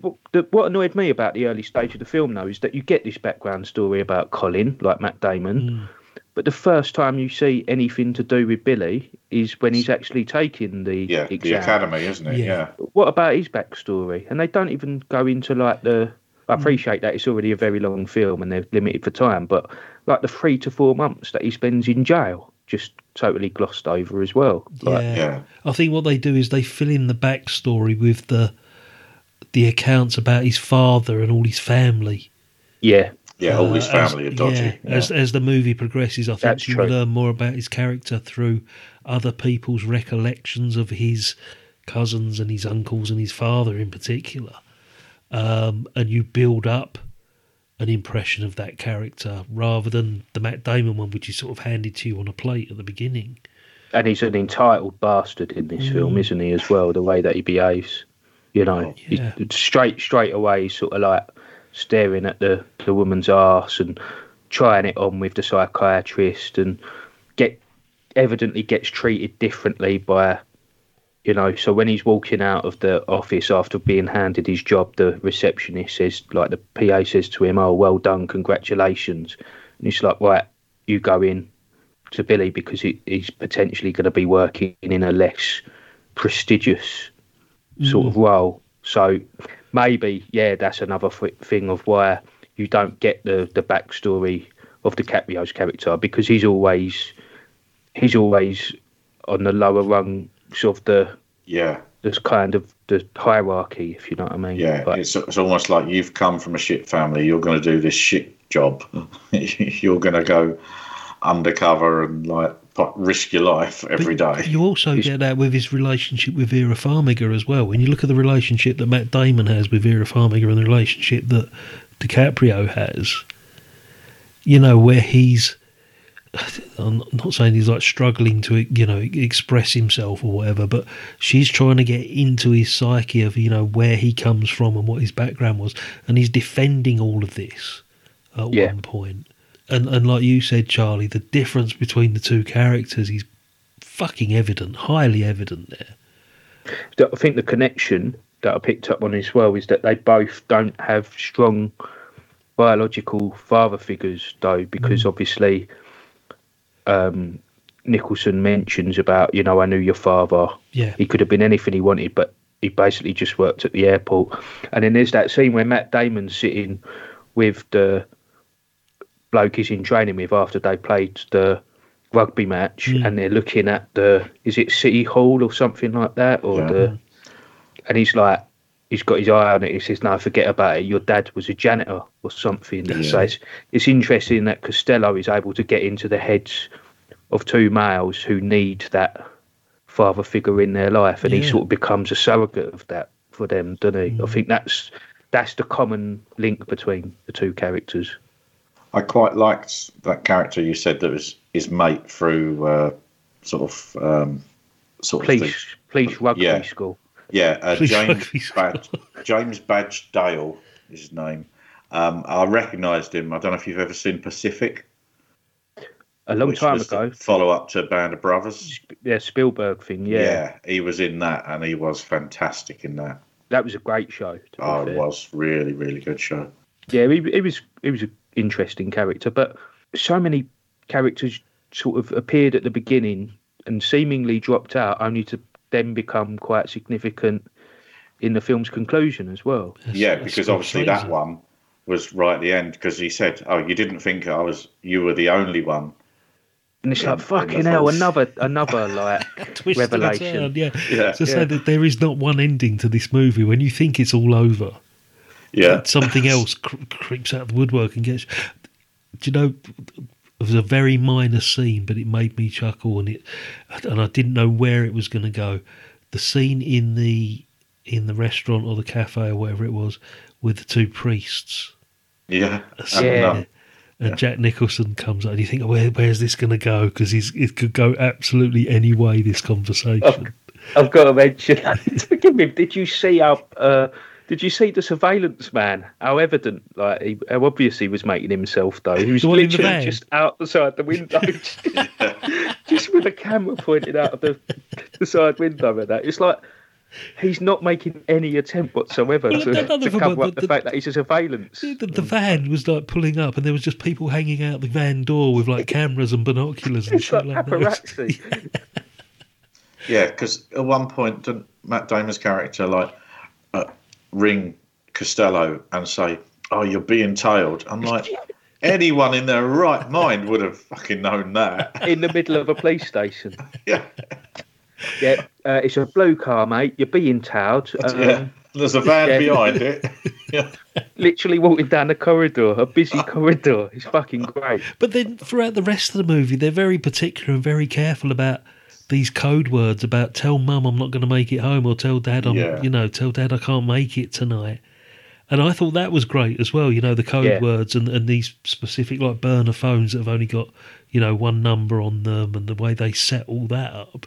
S3: what, the, what annoyed me about the early stage of the film, though, is that you get this background story about Colin, like Matt Damon, hmm. But the first time you see anything to do with Billy is when he's actually taking the
S2: Yeah, the academy, isn't it? Yeah.
S3: What about his backstory? And they don't even go into like the. I appreciate that it's already a very long film and they're limited for time, but like the three to four months that he spends in jail, just totally glossed over as well. Like,
S1: Yeah. I think what they do is they fill in the backstory with the the accounts about his father and all his family.
S3: Yeah.
S2: Yeah, all his
S1: Uh, as-
S2: family are dodgy.
S1: yeah, As as the movie progresses, I think
S3: That's
S1: you
S3: true.
S1: learn more about his character through other people's recollections of his cousins and his uncles and his father in particular, um, and you build up an impression of that character rather than the Matt Damon one, which is sort of handed to you on a plate at the beginning.
S3: And he's an entitled bastard in this film,
S1: Mm.
S3: isn't he, as well, the way that he behaves. You know, he's
S1: Yeah.
S3: straight straight away, he's sort of like staring at the, the woman's arse and trying it on with the psychiatrist and get evidently gets treated differently by you know, so when he's walking out of the office after being handed his job, the receptionist says, like the PA says to him, "Oh, well done, congratulations," and he's like, "Right, you go in to Billy because he, he's potentially going to be working in a less prestigious sort mm. of role." So maybe, yeah, that's another th- thing of why you don't get the the backstory of DiCaprio's character because he's always he's always on the lower rungs of the
S2: Yeah,
S3: this kind of the hierarchy, if you know what I mean.
S2: yeah.
S3: But
S2: It's it's almost like you've come from a shit family. You're going to do this shit job. you're going to go undercover and like risk your life every day.
S1: You also get that with his relationship with Vera Farmiga as well. When you look at the relationship that Matt Damon has with Vera Farmiga and the relationship that DiCaprio has, you know, where he's. I'm not saying he's like struggling to, you know, express himself or whatever, but she's trying to get into his psyche of, you know, where he comes from and what his background was, and he's defending all of this at
S3: Yeah.
S1: one point. And and like you said, Charlie, the difference between the two characters is fucking evident, highly evident there.
S3: I think the connection that I picked up on as well is that they both don't have strong biological father figures, though, because obviously um, Nicholson mentions about, you know, I knew your father.
S1: Yeah.
S3: He could have been anything he wanted, but he basically just worked at the airport. And then there's that scene where Matt Damon's sitting with the bloke he's in training with after they played the rugby match
S1: Mm.
S3: and they're looking at the is it City Hall or something like that? Or
S2: Yeah.
S3: the and he's like he's got his eye on it. He says no forget about it. Your dad was a janitor or something.
S2: Yeah.
S3: so it's, it's interesting that Costello is able to get into the heads of two males who need that father figure in their life. And he sort of becomes a surrogate of that for them doesn't he? I think that's that's the common link between the two characters
S2: I quite liked that character you said that was his mate through uh, sort of um, sort of thing.
S3: police police rugby
S2: Yeah.
S3: school
S2: Yeah, uh, James
S1: rugby.
S2: Badge, James Badge Dale is his name. Um, I recognised him. I don't know if you've ever seen Pacific.
S3: a long time ago
S2: Follow up to Band of Brothers.
S3: yeah Spielberg thing yeah.
S2: Yeah, he was in that, and he was fantastic in that.
S3: that was a great show.
S2: Oh, it was really, really good show.
S3: Yeah, he, he was he was an interesting character, but so many characters sort of appeared at the beginning and seemingly dropped out, only to then become quite significant in the film's conclusion as well.
S2: yeah, because obviously that one was right at the end because he said, "Oh, you didn't think I was. You were the only one."
S3: And it's
S2: Yeah,
S3: like
S2: in
S3: fucking
S2: the
S3: hell,
S2: false-
S3: another another like
S1: Twist
S3: revelation.
S1: turn, yeah.
S2: Yeah.
S1: To say that there is not one ending to this movie when you think it's all over.
S2: Yeah.
S1: something else cr- creeps out of the woodwork and gets. Do you know? It was a very minor scene, but it made me chuckle, and it, and I didn't know where it was going to go. The scene in the in the restaurant or the cafe or whatever it was with the two priests.
S2: Yeah.
S3: Yeah.
S2: And,
S1: And Jack Nicholson comes out, and you think, oh, where, where's this going to go? Because it could go absolutely any way. This conversation.
S3: I've got to mention. that. Forgive me. Did you see how? Uh, did you see the surveillance man? How evident, like he, how obvious he was making himself though. He was
S1: The one in the
S3: literally just outside the window, just with a camera pointed out of the, the side window. And that it's like he's not making any attempt whatsoever
S1: Well,
S3: to, to cover up the,
S1: the-
S3: fact that he's a surveillance.
S1: The, the van was like pulling up, and there was just people hanging out the van door with like cameras and binoculars and
S3: It's
S1: shit
S3: like
S1: like that.
S2: yeah, because at one point, didn't Matt Damon's character like uh, ring Costello and say, "Oh, you're being tailed." I'm like, anyone in their right mind would have fucking known that.
S3: in the middle of a police station.
S2: Yeah.
S3: Yeah, uh, it's a blue car, mate. You're being towed. Um,
S2: yeah. There's a van
S3: yeah.
S2: behind it. Yeah.
S3: Literally walking down a corridor, a busy corridor. It's fucking great.
S1: But then throughout the rest of the movie, they're very particular and very careful about these code words about tell mum I'm not going to make it home or tell dad I'm
S2: Yeah.
S1: you know tell dad I can't make it tonight. And I thought that was great as well. You know the code
S3: Yeah.
S1: words and, and these specific like burner phones that have only got you know one number on them and the way they set all that up.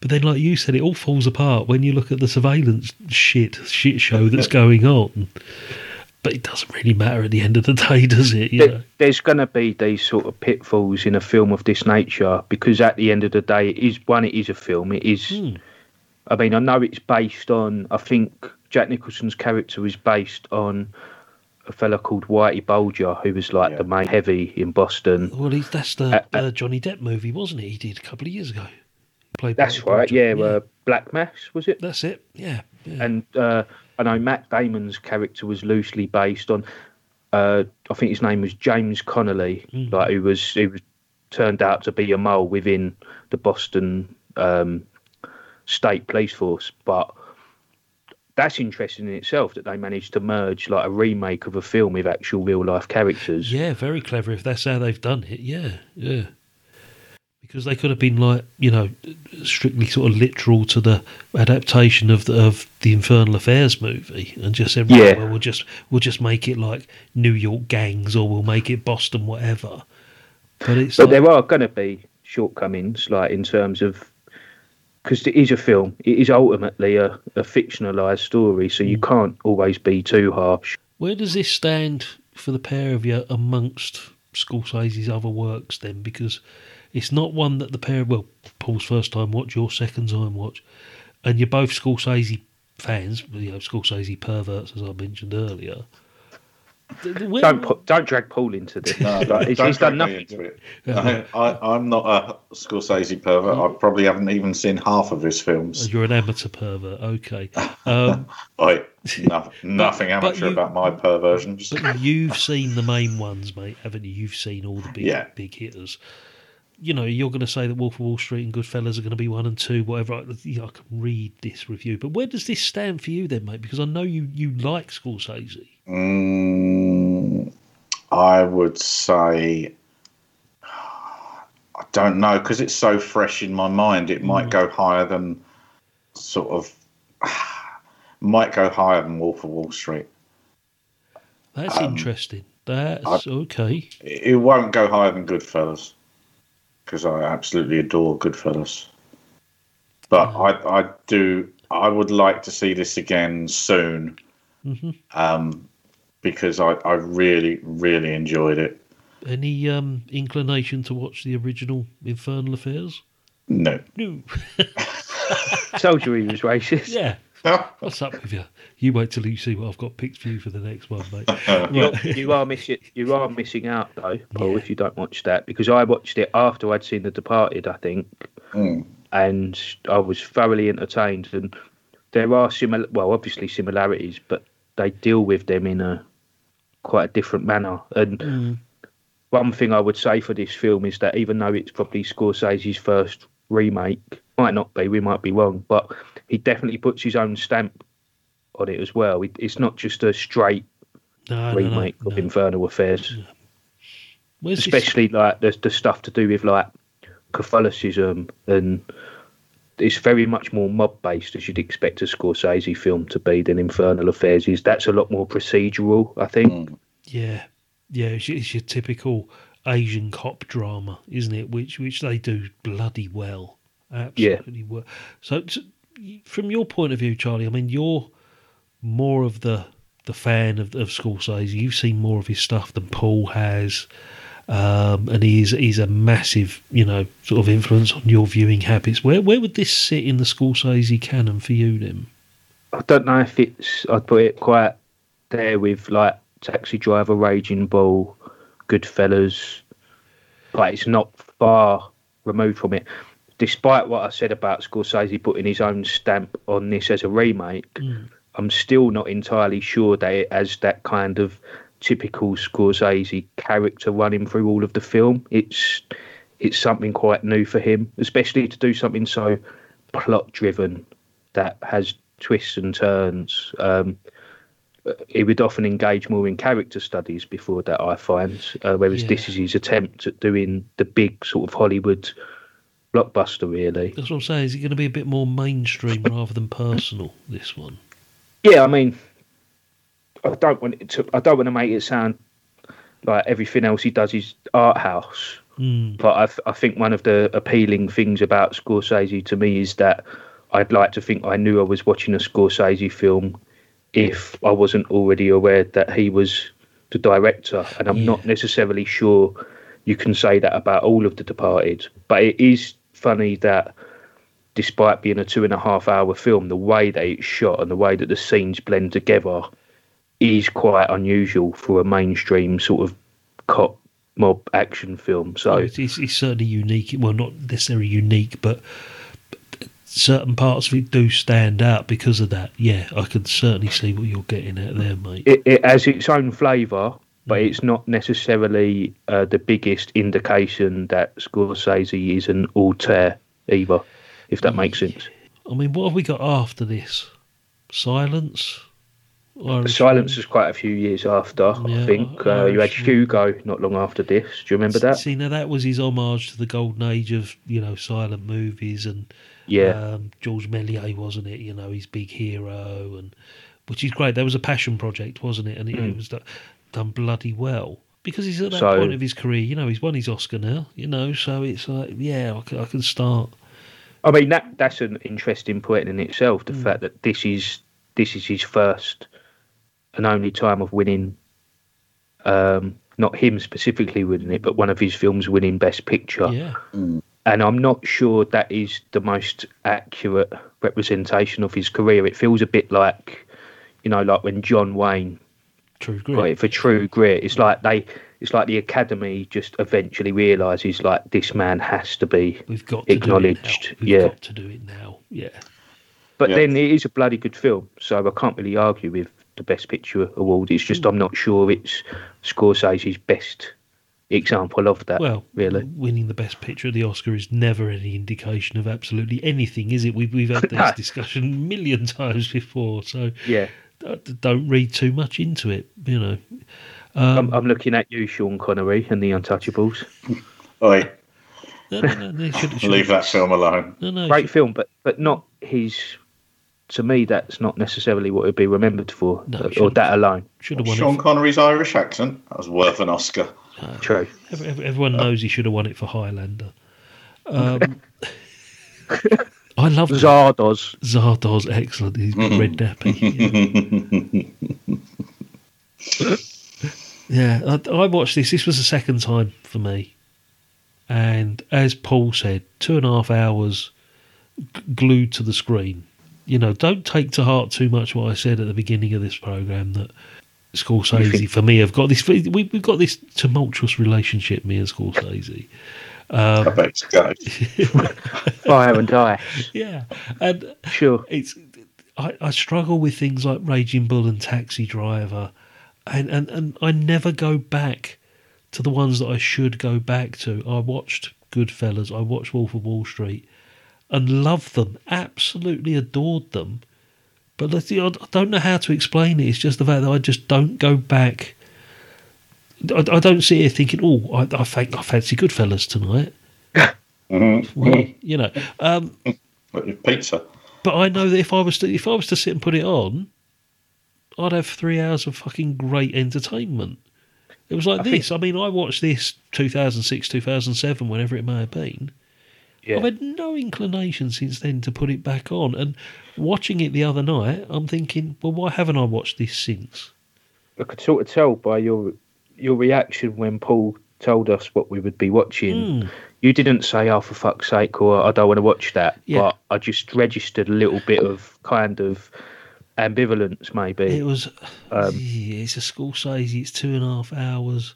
S1: But then, like you said, it all falls apart when you look at the surveillance shit shit show that's going on. But it doesn't really matter at the end of the day, does it? You
S3: There-
S1: know?
S3: There's going to be these sort of pitfalls in a film of this nature because at the end of the day, it is one, it is a film. It is.
S1: Hmm.
S3: I mean, I know it's based on. I think Jack Nicholson's character is based on a fella called Whitey Bulger, who was like the main heavy in Boston.
S1: Well, he's, that's the uh, Johnny Depp movie, wasn't it? He did a couple of years ago. Played
S3: That's right.
S1: Bulger.
S3: Yeah, Uh, Black Mass was it?
S1: That's it. Yeah. Yeah.
S3: And uh, I know Matt Damon's character was loosely based on. Uh, I think his name was James Connolly,
S1: Mm.
S3: like who was who was turned out to be a mole within the Boston um, State Police Force. But that's interesting in itself that they managed to merge like a remake of a film with actual real life characters.
S1: Yeah, very clever if that's how they've done it. Yeah, yeah. Because they could have been like, you know, strictly sort of literal to the adaptation of the of the Infernal Affairs movie, and just said, right,
S3: Yeah.
S1: well, we'll just we'll just make it like New York gangs, or we'll make it Boston, whatever. But it's
S3: but
S1: like,
S3: there are going to be shortcomings, like in terms of because it is a film. It is ultimately a, a fictionalized story, so
S1: Mm.
S3: you can't always be too harsh.
S1: Where does this stand for the pair of you amongst Scorsese's other works then? Because it's not one that the pair, well, Paul's first time watch, your second time watch, and you're both Scorsese fans, you know, Scorsese perverts, as I mentioned earlier. Th- th- where-
S3: Don't pu- don't drag Paul into this.
S2: No,
S3: Like, he's, he's done nothing.
S2: into it. I, I, I'm not a Scorsese pervert. I probably haven't even seen half of his films.
S1: You're an amateur pervert, okay. Um,
S2: I no, nothing
S1: but
S2: amateur
S1: you-
S2: about my perversions.
S1: But you've seen the main ones, mate, haven't you? You've seen all the big
S2: Yeah.
S1: big hitters. You know, you're going to say that Wolf of Wall Street and Goodfellas are going to be one and two, whatever. I, I can read this review, but where does this stand for you then, mate? Because I know you you like Scorsese.
S2: Mm, I would say I don't know because it's so fresh in my mind. It might go higher than sort of might go higher than Wolf of Wall Street.
S1: That's
S2: Um,
S1: interesting. That's okay.
S2: It it won't go higher than Goodfellas because I absolutely adore Goodfellas. But I, I do. I would like to see this again soon
S1: hmm
S2: um, because I, I really, really enjoyed it.
S1: Any um, inclination to watch the original Infernal Affairs?
S2: No,
S1: No.
S3: Told you he was racist.
S1: yeah, What's up with you? You wait till you see what I've got picked for you for the next one, mate.
S3: You're,
S1: Right.
S3: you are missing. You are missing out though, Paul, if you don't watch that because I watched it after I'd seen The Departed, I think, hmm. and I was thoroughly entertained. And there are similar, well, obviously similarities, but they deal with them in a quite a different manner. And hmm. one thing I would say for this film is that even though it's probably Scorsese's first remake, might not be, we might be wrong, but he definitely puts his own stamp on it as well. It, it's not just a straight
S1: No, no, no,
S3: remake of Infernal Affairs.
S1: Where's this-
S3: Especially like the the stuff to do with like Catholicism and it's very much more mob based as you'd expect a Scorsese film to be than Infernal Affairs is. That's a lot more procedural, I think. Mm.
S1: Yeah, yeah, it's, your- it's your typical Asian cop drama, isn't it? Which which they do bloody well, absolutely well. So, t- from your point of view, Charlie, I mean, you're more of the the fan of, of Scorsese. You've seen more of his stuff than Paul has, um, and he's he's a massive, you know, sort of influence on your viewing habits. Where where would this sit in the school Scorsese canon for you, then?
S3: I don't know if it's I'd put it quite there with like Taxi Driver, Raging Bull, Goodfellas. but it's not far removed from it. Despite what I said about Scorsese putting his own stamp on this as a remake, I'm still not entirely sure that it has that kind of typical Scorsese character running through all of the film. It's it's something quite new for him, especially to do something so plot driven that has twists and turns. Um, he would often engage more in character studies before that, I find, uh, whereas
S1: Yeah.
S3: this is his attempt at doing the big sort of Hollywood blockbuster, really.
S1: That's what I'm saying. Is it going to be a bit more mainstream rather than personal? This one.
S3: Yeah, I mean, I don't want it to. I don't want to make it sound like everything else he does is art house.
S1: Mm.
S3: But I, th- I think one of the appealing things about Scorsese to me is that I'd like to think I knew I was watching a Scorsese film if I wasn't already aware that he was the director. And I'm not necessarily sure you can say that about all of The Departed. But it is funny that despite being a two and a half hour film, the way that it's shot and the way that the scenes blend together is quite unusual for a mainstream sort of cop mob action film. So
S1: it's, it's, it's certainly unique. Well, not necessarily unique, but certain parts of it do stand out because of that. Yeah, I can certainly see what you're getting at there, mate.
S3: it, it has its own flavour, but it's not necessarily uh, the biggest indication that Scorsese is an auteur either, if that makes sense.
S1: I mean, what have we got after this? Silence. Irish
S3: Silence was quite a few years after,
S1: Yeah,
S3: I think. Uh, you had Hugo not long after this. Do you remember that?
S1: See, now that was his homage to the golden age of you know silent movies and
S3: Yeah.
S1: um, George Méliès, wasn't it? You know, his big hero, and which is great. That was a passion project, wasn't it? And it, it
S3: Mm.
S1: was do- done bloody well because he's at that
S3: So-
S1: point of his career. You know, he's won his Oscar now. You know, so it's like, yeah, I can, I can start.
S3: I mean that that's an interesting point in itself. The
S1: Mm.
S3: fact that this is this is his first and only time of winning, um, not him specifically winning it, but one of his films winning Best Picture.
S1: Yeah.
S3: And I'm not sure that is the most accurate representation of his career. It feels a bit like, you know, like when John Wayne
S1: True grit.
S3: it for True Grit. It's like they, it's like the Academy just eventually realizes like this man has to be
S1: We've got to
S3: acknowledged.
S1: Do it. We've
S3: yeah.
S1: got to do it now. Yeah.
S3: But
S1: Yeah.
S3: then it is a bloody good film, so I can't really argue with the Best Picture award. It's just hmm. I'm not sure it's Scorsese's best example of that.
S1: Well,
S3: really,
S1: winning the best picture of the Oscar is never any indication of absolutely anything, is it? We've we've had this discussion a million times before, so
S3: yeah.
S1: D- don't read too much into it. You know, um,
S3: I'm, I'm looking at you, Sean Connery, and the Untouchables.
S2: Oi,
S1: no, no, no, should, should-
S2: leave that film alone.
S1: No, no,
S3: Great film, but but not his. To me, that's not necessarily what it'd be remembered for,
S1: No,
S3: or that alone.
S1: should have won
S2: Sean
S1: it.
S2: Connery's Irish accent that was worth an Oscar.
S3: True.
S1: ev- ev- everyone knows he should have won it for Highlander. Um, I love
S3: Zardoz.
S1: Zardoz, excellent. He's got red nappy. Yeah, I, I watched this. This was the second time for me, and as Paul said, two and a half hours g- glued to the screen. you know, don't take to heart too much what I said at the beginning of this program that Scorsese for me have got this. We, we've got this tumultuous relationship, me and Scorsese. Um,
S2: I bet it's go.
S3: Fire and ice.
S1: yeah, and
S3: Sure.
S1: it's I, I struggle with things like Raging Bull and Taxi Driver, and, and and I never go back to the ones that I should go back to. I watched Goodfellas, I watched Wolf of Wall Street, and loved them, absolutely adored them. But let's see, I I don't know how to explain it. It's just the fact that I just don't go back. I, I don't sit here thinking, "Oh, I, I, fancy, I fancy Goodfellas tonight."
S2: Mm-hmm.
S1: Well, you know, um,
S2: Pizza.
S1: but I know that if I was to if I was to sit and put it on, I'd have three hours of fucking great entertainment. It was like
S3: I think-
S1: this. I mean, I watched this 2006, 2007, whenever it may have been.
S3: Yeah.
S1: I've had no inclination since then to put it back on. And watching it the other night, I'm thinking, well, why haven't I watched this since?
S3: I could sort of tell by your your reaction when Paul told us what we would be watching.
S1: Hmm.
S3: You didn't say, "Oh, for fuck's sake," or "I don't want to watch that,"
S1: Yeah.
S3: but I just registered a little bit of kind of ambivalence, maybe.
S1: It was,
S3: Um,
S1: yeah, it's a Scorsese. It's two and a half hours,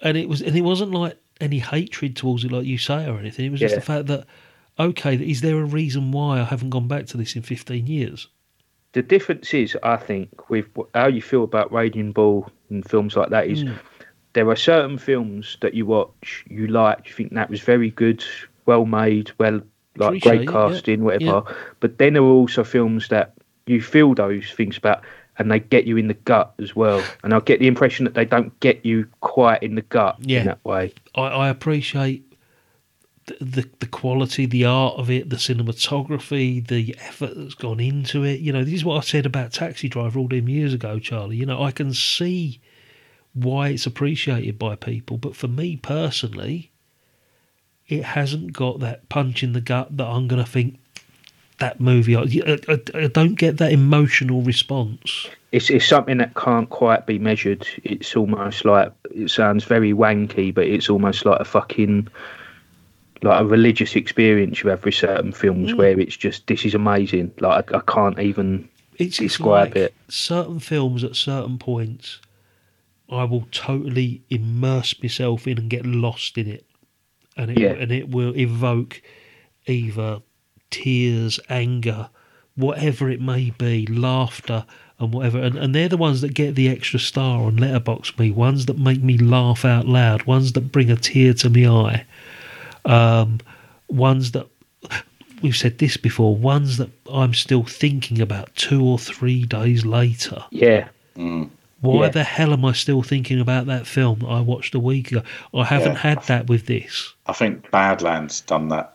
S1: and it was, and it wasn't like any hatred towards it, like you say, or anything. It was just
S3: Yeah.
S1: the fact that, okay, is there a reason why I haven't gone back to this in fifteen years?
S3: the difference is, I think, with how you feel about Raging Bull and films like that is
S1: Mm.
S3: there are certain films that you watch, you like, you think that was very good, well made, well, like
S1: Appreciate
S3: great
S1: it, yeah,
S3: casting, whatever.
S1: yeah.
S3: But then there are also films that you feel those things about and they get you in the gut as well. And I get the impression that they don't get you quite in the gut
S1: Yeah.
S3: in that way.
S1: I, I appreciate the, the quality, the art of it, the cinematography, the effort that's gone into it. You know, this is what I said about Taxi Driver all them years ago, Charlie. You know, I can see why it's appreciated by people, but for me personally, it hasn't got that punch in the gut that I'm going to think that movie. I, I, I don't get that emotional response.
S3: It's, it's something that can't quite be measured. It's almost like it sounds very wanky, but it's almost like a fucking like a religious experience you have with certain films
S1: Mm.
S3: where it's just this is amazing. Like I, I can't even
S1: It's, it's
S3: describe
S1: like
S3: it.
S1: certain films at certain points, I will totally immerse myself in and get lost in it, and it
S3: Yeah.
S1: and it will evoke either tears, anger, whatever it may be, laughter and whatever. And, and they're the ones that get the extra star on Letterboxd me. Ones that make me laugh out loud. Ones that bring a tear to my eye. Um, ones that we've said this before. Ones that I'm still thinking about two or three days later.
S3: Yeah.
S1: Why
S3: Yeah.
S1: the hell am I still thinking about that film that I watched a week ago? I haven't
S2: Yeah.
S1: had that with this.
S2: I think Badlands done that.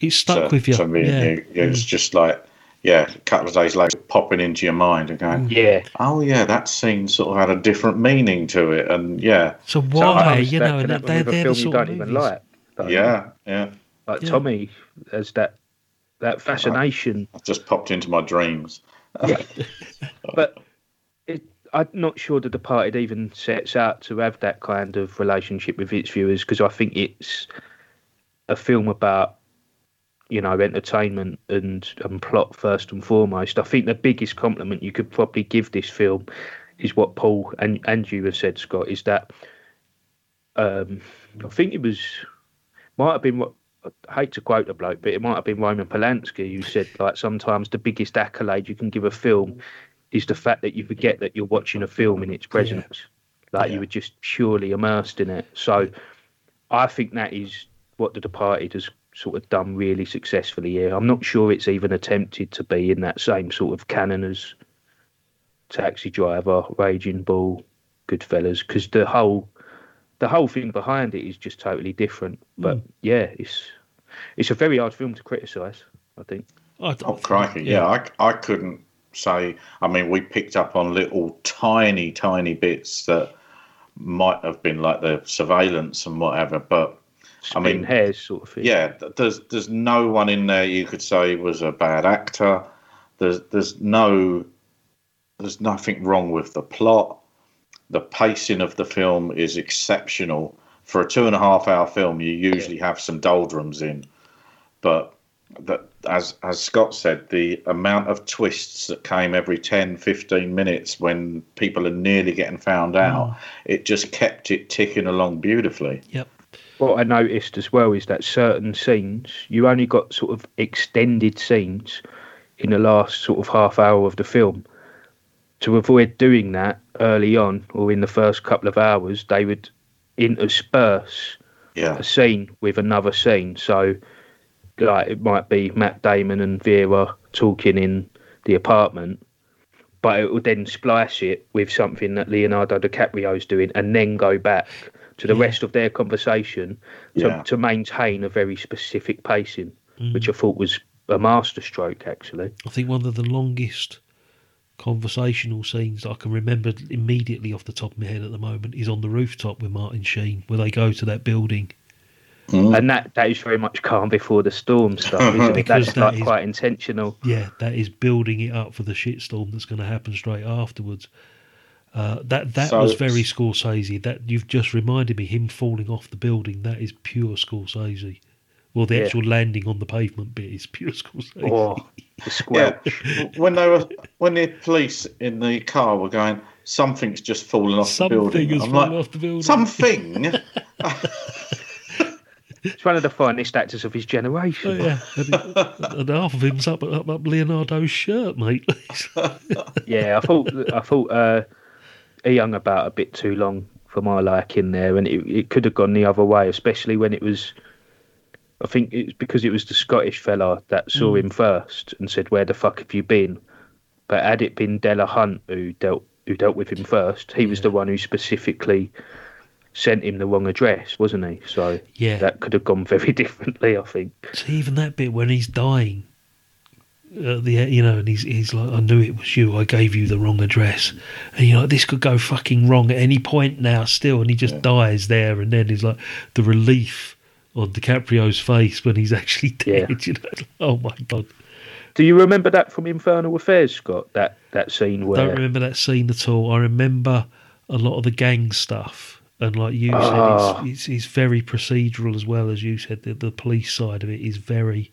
S1: It's stuck
S2: to,
S1: with you.
S2: to me
S1: yeah.
S2: and you. It was just like, yeah, a couple of days later, popping into your mind and going,
S3: Yeah.
S2: oh yeah, that scene sort of had a different meaning to it, and yeah,
S1: So
S3: So
S1: why,
S3: understand
S1: you know,
S3: that
S1: and
S3: happen
S1: they're, they're
S3: film
S1: the
S3: you
S1: sort
S3: don't
S1: of
S3: even
S1: movies.
S3: like. Though.
S2: yeah, yeah.
S3: Like
S1: Yeah.
S3: Tommy has that that fascination.
S2: It just popped into my dreams.
S3: Yeah. but it, I'm not sure The Departed even sets out to have that kind of relationship with its viewers because I think it's a film about you know entertainment and and plot first and foremost. I think the biggest compliment you could probably give this film is what Paul and and you have said, Scott, is that um, I think it was might have been what I hate to quote the bloke, but it might have been Roman Polanski who said like sometimes the biggest accolade you can give a film is the fact that you forget that you're watching a film in its presence. Like you were just purely immersed in it. So I think that is what The Departed has sort of done really successfully here. I'm not sure it's even attempted to be in that same sort of canon as Taxi Driver, Raging Bull, Goodfellas, because the whole the whole thing behind it is just totally different. But hmm. yeah, it's it's a very hard film to criticise. I think.
S1: I
S2: Oh crikey! Yeah, I, I couldn't say. I mean, we picked up on little tiny, tiny bits that might have been like the surveillance and whatever, but I mean,
S3: hairs sort of thing.
S2: yeah, there's there's no one in there you could say was a bad actor. There's there's no there's nothing wrong with the plot. The pacing of the film is exceptional for a two and a half hour film. You usually have some doldrums in, but that, as as Scott said, the amount of twists that came every 10, 15 minutes when people are nearly getting found mm. out, it just kept it ticking along beautifully.
S1: Yep.
S3: What I noticed as well is that certain scenes, you only got sort of extended scenes in the last sort of half hour of the film. To avoid doing that early on or in the first couple of hours, they would intersperse
S2: Yeah.
S3: a scene with another scene. So, like, it might be Matt Damon and Vera talking in the apartment, but it would then splice it with something that Leonardo DiCaprio DiCaprio's doing and then go back to the
S1: Yeah.
S3: rest of their conversation to,
S2: Yeah.
S3: to maintain a very specific pacing,
S1: Mm.
S3: which I thought was a masterstroke, actually.
S1: I think one of the longest conversational scenes I can remember immediately off the top of my head at the moment is on the rooftop with Martin Sheen, where they go to that building.
S3: And that, that is very much calm before the storm stuff, isn't it?
S1: Because
S3: That's
S1: that
S3: like
S1: is-
S3: quite intentional.
S1: Yeah, that is building it up for the shitstorm that's going to happen straight afterwards. Uh, that that
S2: So
S1: was
S2: it's-
S1: very Scorsese. That you've just reminded me him falling off the building. That is pure Scorsese. Well, the
S3: Yeah.
S1: actual landing on the pavement bit is pure Scorsese.
S3: Oh, the
S2: Yeah, when they were when the police in the car were going, something's just fallen off
S1: Something
S2: the building.
S1: has
S2: I'm
S1: fallen
S2: like,
S1: off the building.
S2: something.
S3: It's one of the finest actors of his generation.
S1: Oh, yeah, and, and half of him's up, up up Leonardo's shirt, mate.
S3: yeah, I thought I thought uh, he hung about a bit too long for my liking there, and it, it could have gone the other way, especially when it was. I think it's because it was the Scottish fella that saw
S1: Mm.
S3: him first and said, "Where the fuck have you been?" But had it been Delahunt who dealt who dealt with him first, he was the one who specifically sent him the wrong address, wasn't he? So
S1: Yeah.
S3: that could have gone very differently, I think.
S1: See, even that bit when he's dying, uh, the you know, and he's he's like, I knew it was you. I gave you the wrong address, and you know, like, this could go fucking wrong at any point now, still, and he just dies there, and then he's like the relief on DiCaprio's face when he's actually dead.
S3: Yeah.
S1: You know, oh my god,
S3: Do you remember that from Infernal Affairs, Scott? That that scene
S1: I
S3: where
S1: don't remember that scene at all. I remember a lot of the gang stuff, and like you
S3: Ah.
S1: said, it's, it's it's very procedural as well as you said. The, the police side of it is very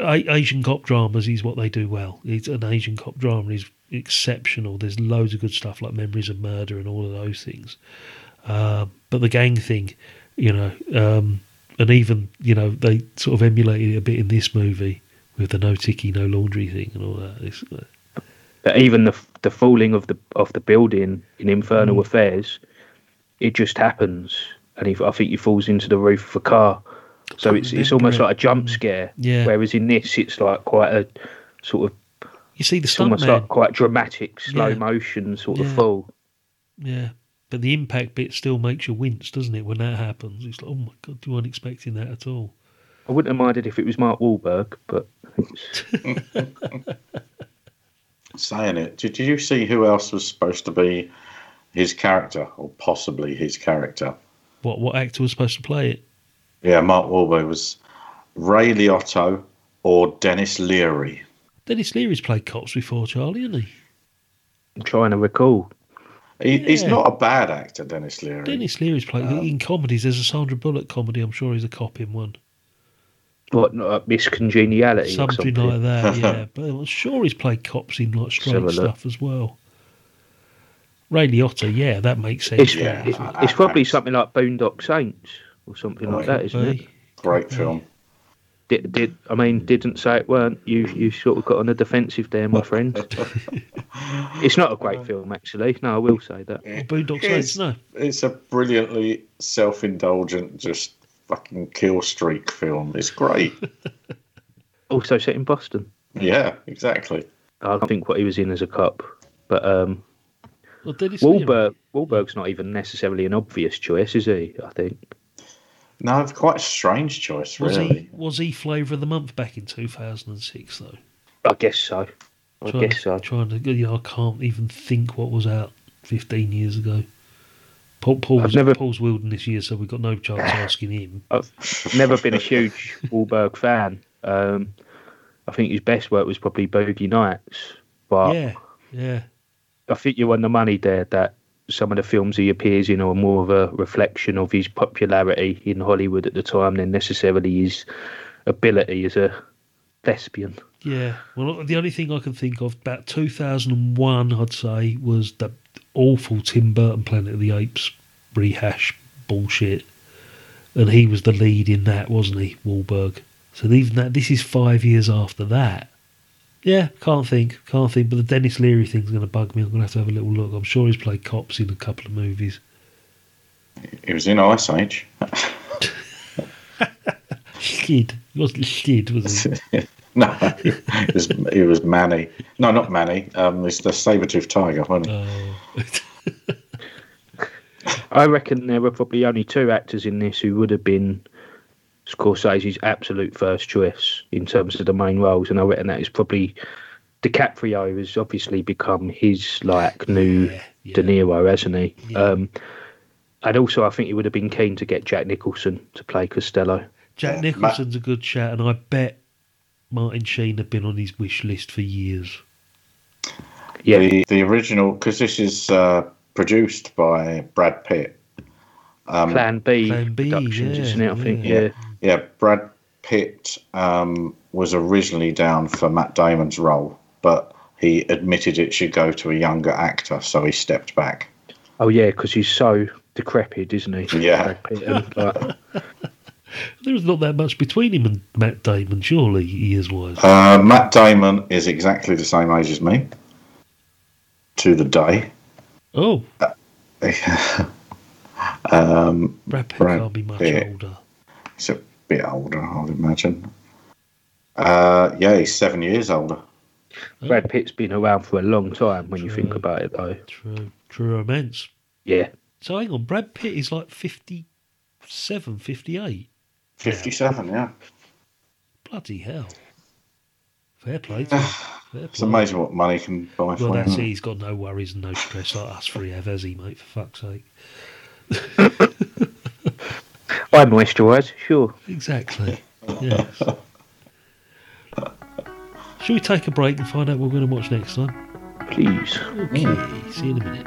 S1: Asian cop dramas is what they do well. It's an Asian cop drama is exceptional. There's loads of good stuff like Memories of Murder and all of those things. Um, but the gang thing, you know, um, and even you know they sort of emulated it a bit in this movie with the no ticky, no laundry thing and all that. It's,
S3: But even the the falling of the of the building in Infernal
S1: Mm.
S3: Affairs, it just happens, and he, I think he falls into the roof of a car. So it's it's almost like a jump scare.
S1: Yeah.
S3: Whereas in this, it's like quite a sort of
S1: you see the
S3: almost like quite dramatic, slow
S1: Yeah.
S3: motion sort
S1: Yeah.
S3: of fall.
S1: Yeah, but the impact bit still makes you wince, doesn't it? When that happens, it's like, oh my god, you weren't expecting that at all.
S3: I wouldn't have minded if it was Mark Wahlberg, but
S2: saying it. Did you see who else was supposed to be his character, or possibly his character?
S1: What what actor was supposed to play it?
S2: Yeah, Mark Wahlberg was Ray Liotta or Denis Leary.
S1: Denis Leary's played cops before, Charlie, isn't he?
S3: I'm trying to recall.
S2: He, He's not a bad actor, Denis Leary.
S1: Denis Leary's played in comedies. There's a Sandra Bullock comedy. I'm sure he's a cop in one.
S3: What not uh, Miss Congeniality or
S1: Something
S3: something
S1: like that. Yeah, but I'm sure he's played cops in like
S3: have
S1: straight
S3: look.
S1: stuff as well. Ray Liotta, yeah, that makes sense.
S3: It's,
S2: Yeah,
S3: it's, it's probably something like Boondock Saints or something like that, isn't it?
S2: Great film.
S3: Did, did I mean didn't say it weren't you? You sort of got on the defensive there, my friend. it's not a great film, actually. No, I will say that.
S1: Or Boondock
S2: It's,
S1: Saints, no.
S2: it's a brilliantly self-indulgent, just fucking kill streak film. It's great.
S3: Also set in Boston.
S2: yeah, exactly.
S3: I think what he was in as a cop, but um,
S1: Well, Dennis
S3: Wahlberg Wahlberg's not even necessarily an obvious choice, is he? I think.
S2: No, it's quite a strange choice,
S1: Was
S2: really.
S1: he was he flavour of the month back in 2006 though?
S3: I guess so. I
S1: Trying,
S3: guess so.
S1: Trying to, you know, I can't even think what was out 15 years ago. Paul, Paul's,
S3: I've never-
S1: Paul's wielding this year, so we've got no chance asking him.
S3: I've never been a huge Wahlberg fan. Um, I think his best work was probably Boogie Nights, but
S1: yeah, yeah.
S3: I think you won the money there that some of the films he appears in are more of a reflection of his popularity in Hollywood at the time than necessarily his ability as a thespian.
S1: Yeah. Well, the only thing I can think of about 2001, I'd say, was the awful Tim Burton Planet of the Apes rehash bullshit, and he was the lead in that, wasn't he, Wahlberg? So even that, this is five years after that. Yeah, can't think, can't think. But the Denis Leary thing's going to bug me. I'm going to have to have a little look. I'm sure he's played cops in a couple of movies.
S2: He was in Ice Age.
S1: Skid. He wasn't Skid, was he?
S2: no, it was, it was Manny. No, not Manny. Um, it's the saber-toothed tiger, wasn't it?
S3: I reckon there were probably only two actors in this who would have been Scorsese's absolute first choice in terms of the main roles, and I reckon that is probably DiCaprio has obviously become his like new De Niro, hasn't he? Um, and also, I think he would have been keen to get Jack Nicholson to play Costello.
S1: Jack Nicholson's a good shout, and I bet Martin Sheen had been on his wish list for years.
S3: Yeah.
S2: The, the original, because this is uh, produced by Brad Pitt. Um,
S3: Plan B
S1: Plan B,
S3: Productions,
S1: yeah,
S3: isn't it? I think.
S2: yeah,
S3: Yeah.
S2: Yeah. Brad Pitt um, was originally down for Matt Damon's role, but he admitted it should go to a younger actor, so he stepped back.
S3: Oh yeah, because he's so decrepit, isn't he?
S2: Yeah.
S3: Brad Pitt, and, like,
S1: There's not that much between him and Matt Damon, surely, years wise.
S2: Uh, Matt Damon is exactly the same age as me, to the day.
S1: Oh,
S2: um,
S1: Brad Pitt
S2: Brad
S1: can't be much
S2: Pitt.
S1: older.
S2: He's a bit older, I'd imagine. Uh, yeah, he's seven years older.
S3: Brad Pitt's been around for a long time when you think about it, though.
S1: True, true romance.
S3: Yeah.
S1: So hang on, Brad Pitt is like 57, 58.
S2: 57, yeah.
S1: Bloody hell. Fair play to him. Fair
S2: It's
S1: play.
S2: amazing what money can buy
S1: Well,
S2: for
S1: that's it. He's got no worries and no stress like us three have, has he, mate? For fuck's sake.
S3: I moisturise, sure.
S1: Exactly. Yes. Shall we take a break and find out what we're going to watch next time?
S3: Please.
S1: Okay, see you in a minute.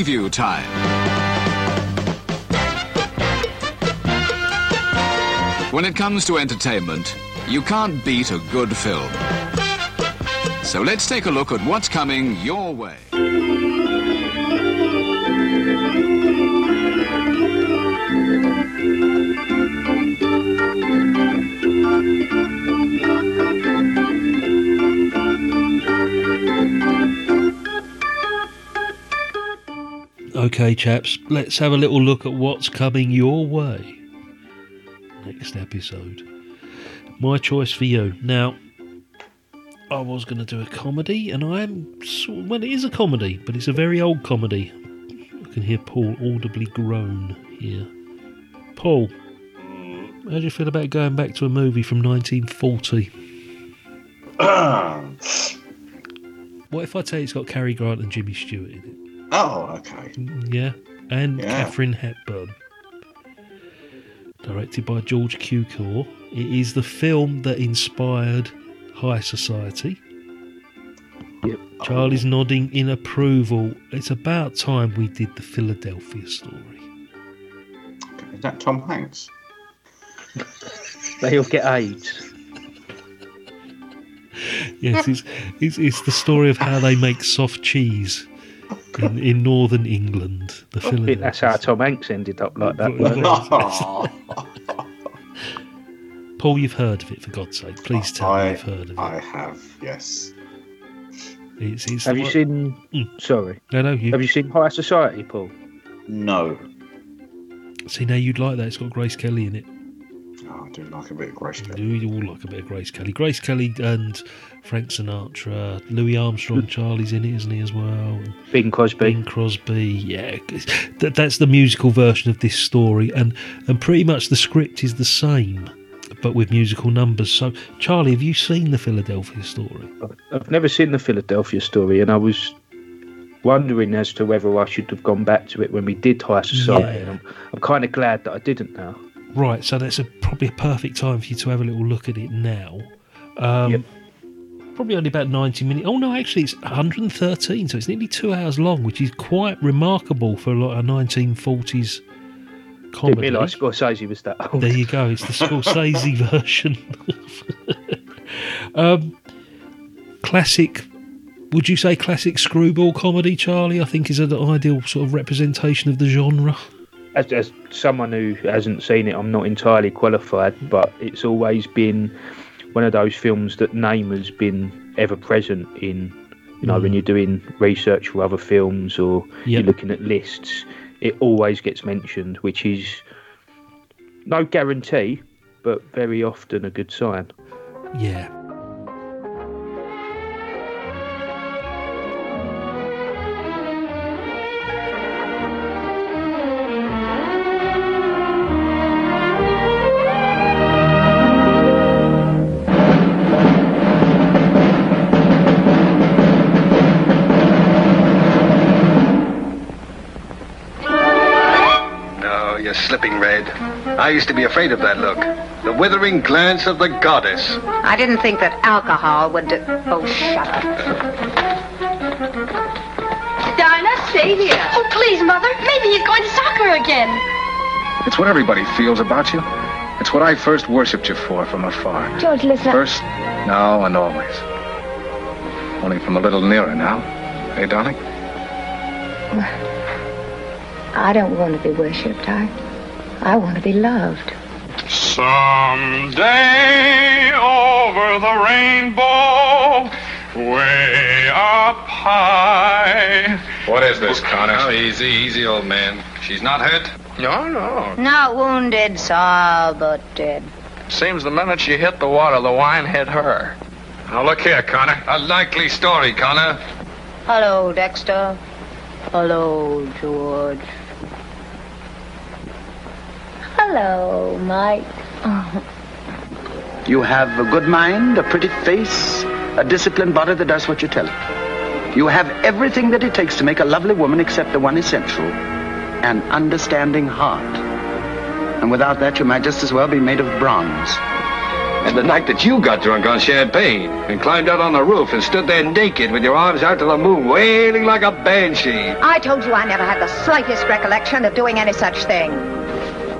S11: Preview time. When it comes to entertainment, you can't beat a good film. So let's take a look at what's coming your way.
S1: Okay, chaps, let's have a little look at what's coming your way. Next episode. My choice for you. Now, I was going to do a comedy, and I am. sort- Well, it is a comedy, but it's a very old comedy. I can hear Paul audibly groan here. Paul, how do you feel about going back to a movie from 1940? What if I tell you it's got Cary Grant and Jimmy Stewart in it?
S2: Oh, okay.
S1: Yeah, and
S2: Yeah.
S1: Katharine Hepburn. Directed by George Cukor. It is the film that inspired High Society.
S3: Yep.
S1: Charlie's oh. nodding in approval. It's about time we did the Philadelphia story.
S2: Is that Tom Hanks?
S3: They'll get AIDS.
S1: Yes, it's, it's, it's the story of how they make soft cheese in, in northern England. The
S3: I think that's how Tom Hanks ended up like that.
S1: Well. Paul, you've heard of it, for God's sake. Please tell me
S2: I,
S1: you've heard of it.
S2: I have, yes.
S1: It's, it's
S3: Have you
S1: one-
S3: seen?
S1: Mm.
S3: Sorry.
S1: No, no, you.
S3: Have you seen High Society, Paul?
S2: No.
S1: See, now you'd like that. It's got Grace Kelly in it.
S2: Oh, I do like a bit of Grace Kelly.
S1: Do you all like a bit of Grace Kelly. Grace Kelly and Frank Sinatra. Louis Armstrong, Charlie's in it, isn't he, as well?
S3: Bing Crosby.
S1: Bing Crosby, yeah. That, that's the musical version of this story. And, and pretty much the script is the same, but with musical numbers. So, Charlie, have you seen the Philadelphia story?
S3: I've never seen the Philadelphia story, and I was wondering as to whether I should have gone back to it when we did High Society.
S1: Yeah.
S3: And I'm, I'm kind of glad that I didn't now.
S1: Right, so that's a, probably a perfect time for you to have a little look at it now. Um, Probably only about 90 minutes. Oh, no, actually, it's 113, so it's nearly two hours long, which is quite remarkable for like a 1940s
S3: Didn't
S1: comedy.
S3: realise Scorsese was that old.
S1: There you go, it's the Scorsese version. um, classic, would you say classic screwball comedy, Charlie? I think is an ideal sort of representation of the genre.
S3: As, as someone who hasn't seen it, I'm not entirely qualified, but it's always been one of those films that name has been ever present in. You know, when
S1: Mm.
S3: you're doing research for other films or you're looking at lists, it always gets mentioned, which is no guarantee, but very often a good sign.
S1: Yeah.
S12: No, Red. I used to be afraid of that look. The withering glance of the goddess.
S13: I didn't think that alcohol would do. Oh, shut up.
S14: Dinah, stay here. Oh, please, Mother. Maybe he's going to soccer again.
S12: It's what everybody feels about you. It's what I first worshipped you for from afar.
S14: George, listen.
S12: First, now, and always. Only from a little nearer now. Hey, darling?
S13: I don't want to be worshipped. I, I want to be loved.
S15: Someday over the rainbow, way up high.
S12: What is this, Connor? Oh, easy, easy, old man. She's not hurt?
S15: No, no.
S13: Not wounded, Saul, but dead.
S15: Seems the minute she hit the water, the wine hit her.
S12: Now, look here, Connor. A likely story, Connor.
S13: Hello, Dexter. Hello, George. Hello, Mike.
S16: You have a good mind, a pretty face, a disciplined body that does what you tell it. You have everything that it takes to make a lovely woman except the one essential an understanding heart. And without that, you might just as well be made of bronze.
S12: And the night that you got drunk on champagne and climbed out on the roof and stood there naked with your arms out to the moon, wailing like a banshee.
S13: I told you I never had the slightest recollection of doing any such thing.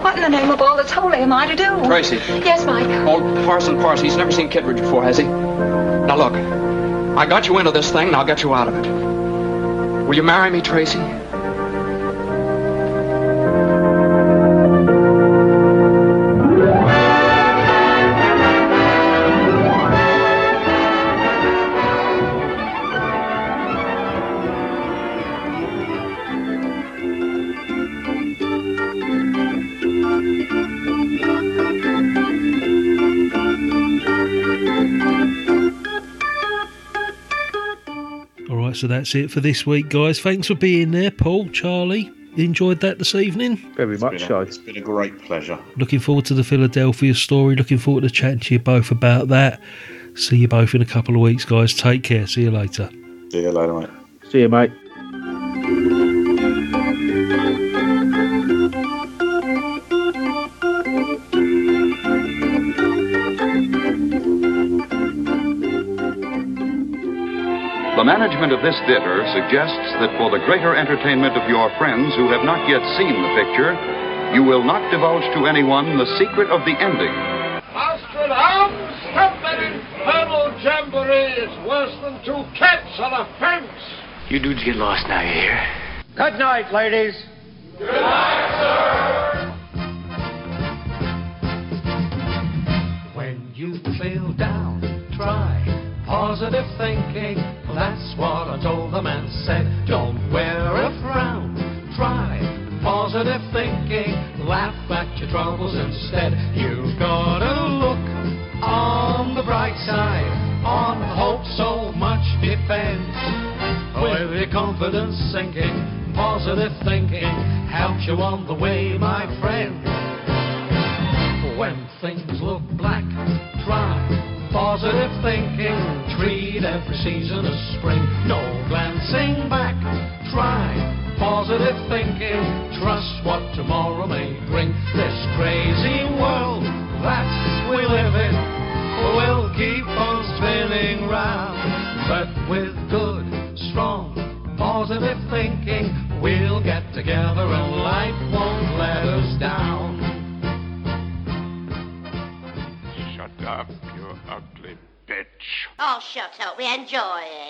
S14: What in the name of all that's holy am I to do?
S17: Tracy.
S14: Yes, Mike.
S17: Old Parson Parson, he's never seen Kittredge before, has he? Now look, I got you into this thing, and I'll get you out of it. Will you marry me, Tracy?
S1: So that's it for this week, guys. Thanks for being there, Paul, Charlie. Enjoyed that this evening?
S3: Very much
S2: been a-
S3: so.
S2: It's been a great pleasure.
S1: Looking forward to the Philadelphia story. Looking forward to chatting to you both about that. See you both in a couple of weeks, guys. Take care. See you later.
S2: See you later, mate.
S3: See you, mate.
S18: The management of this theater suggests that for the greater entertainment of your friends who have not yet seen the picture, you will not divulge to anyone the secret of the ending.
S15: Astrid Arms, stop that infernal jamboree. It's worse than two cats on a fence.
S6: You dudes get lost now, you hear?
S15: Good night, ladies. Good night, sir.
S19: When you feel down, try positive thinking. What I told them and said. Don't wear a frown. Try positive thinking. Laugh at your troubles instead. You've got to look on the bright side. On hope so much depends. With your confidence sinking, positive thinking helps you on the way, my friend. When things look black, try positive thinking. Treat every season of spring. No glancing back. Try positive thinking. Trust what tomorrow may bring. This crazy world that we live in will keep on spinning round. But with good, strong, positive thinking, we'll get together and life won't let us down.
S15: Shut up, bitch.
S20: Oh, shut up. We enjoy it.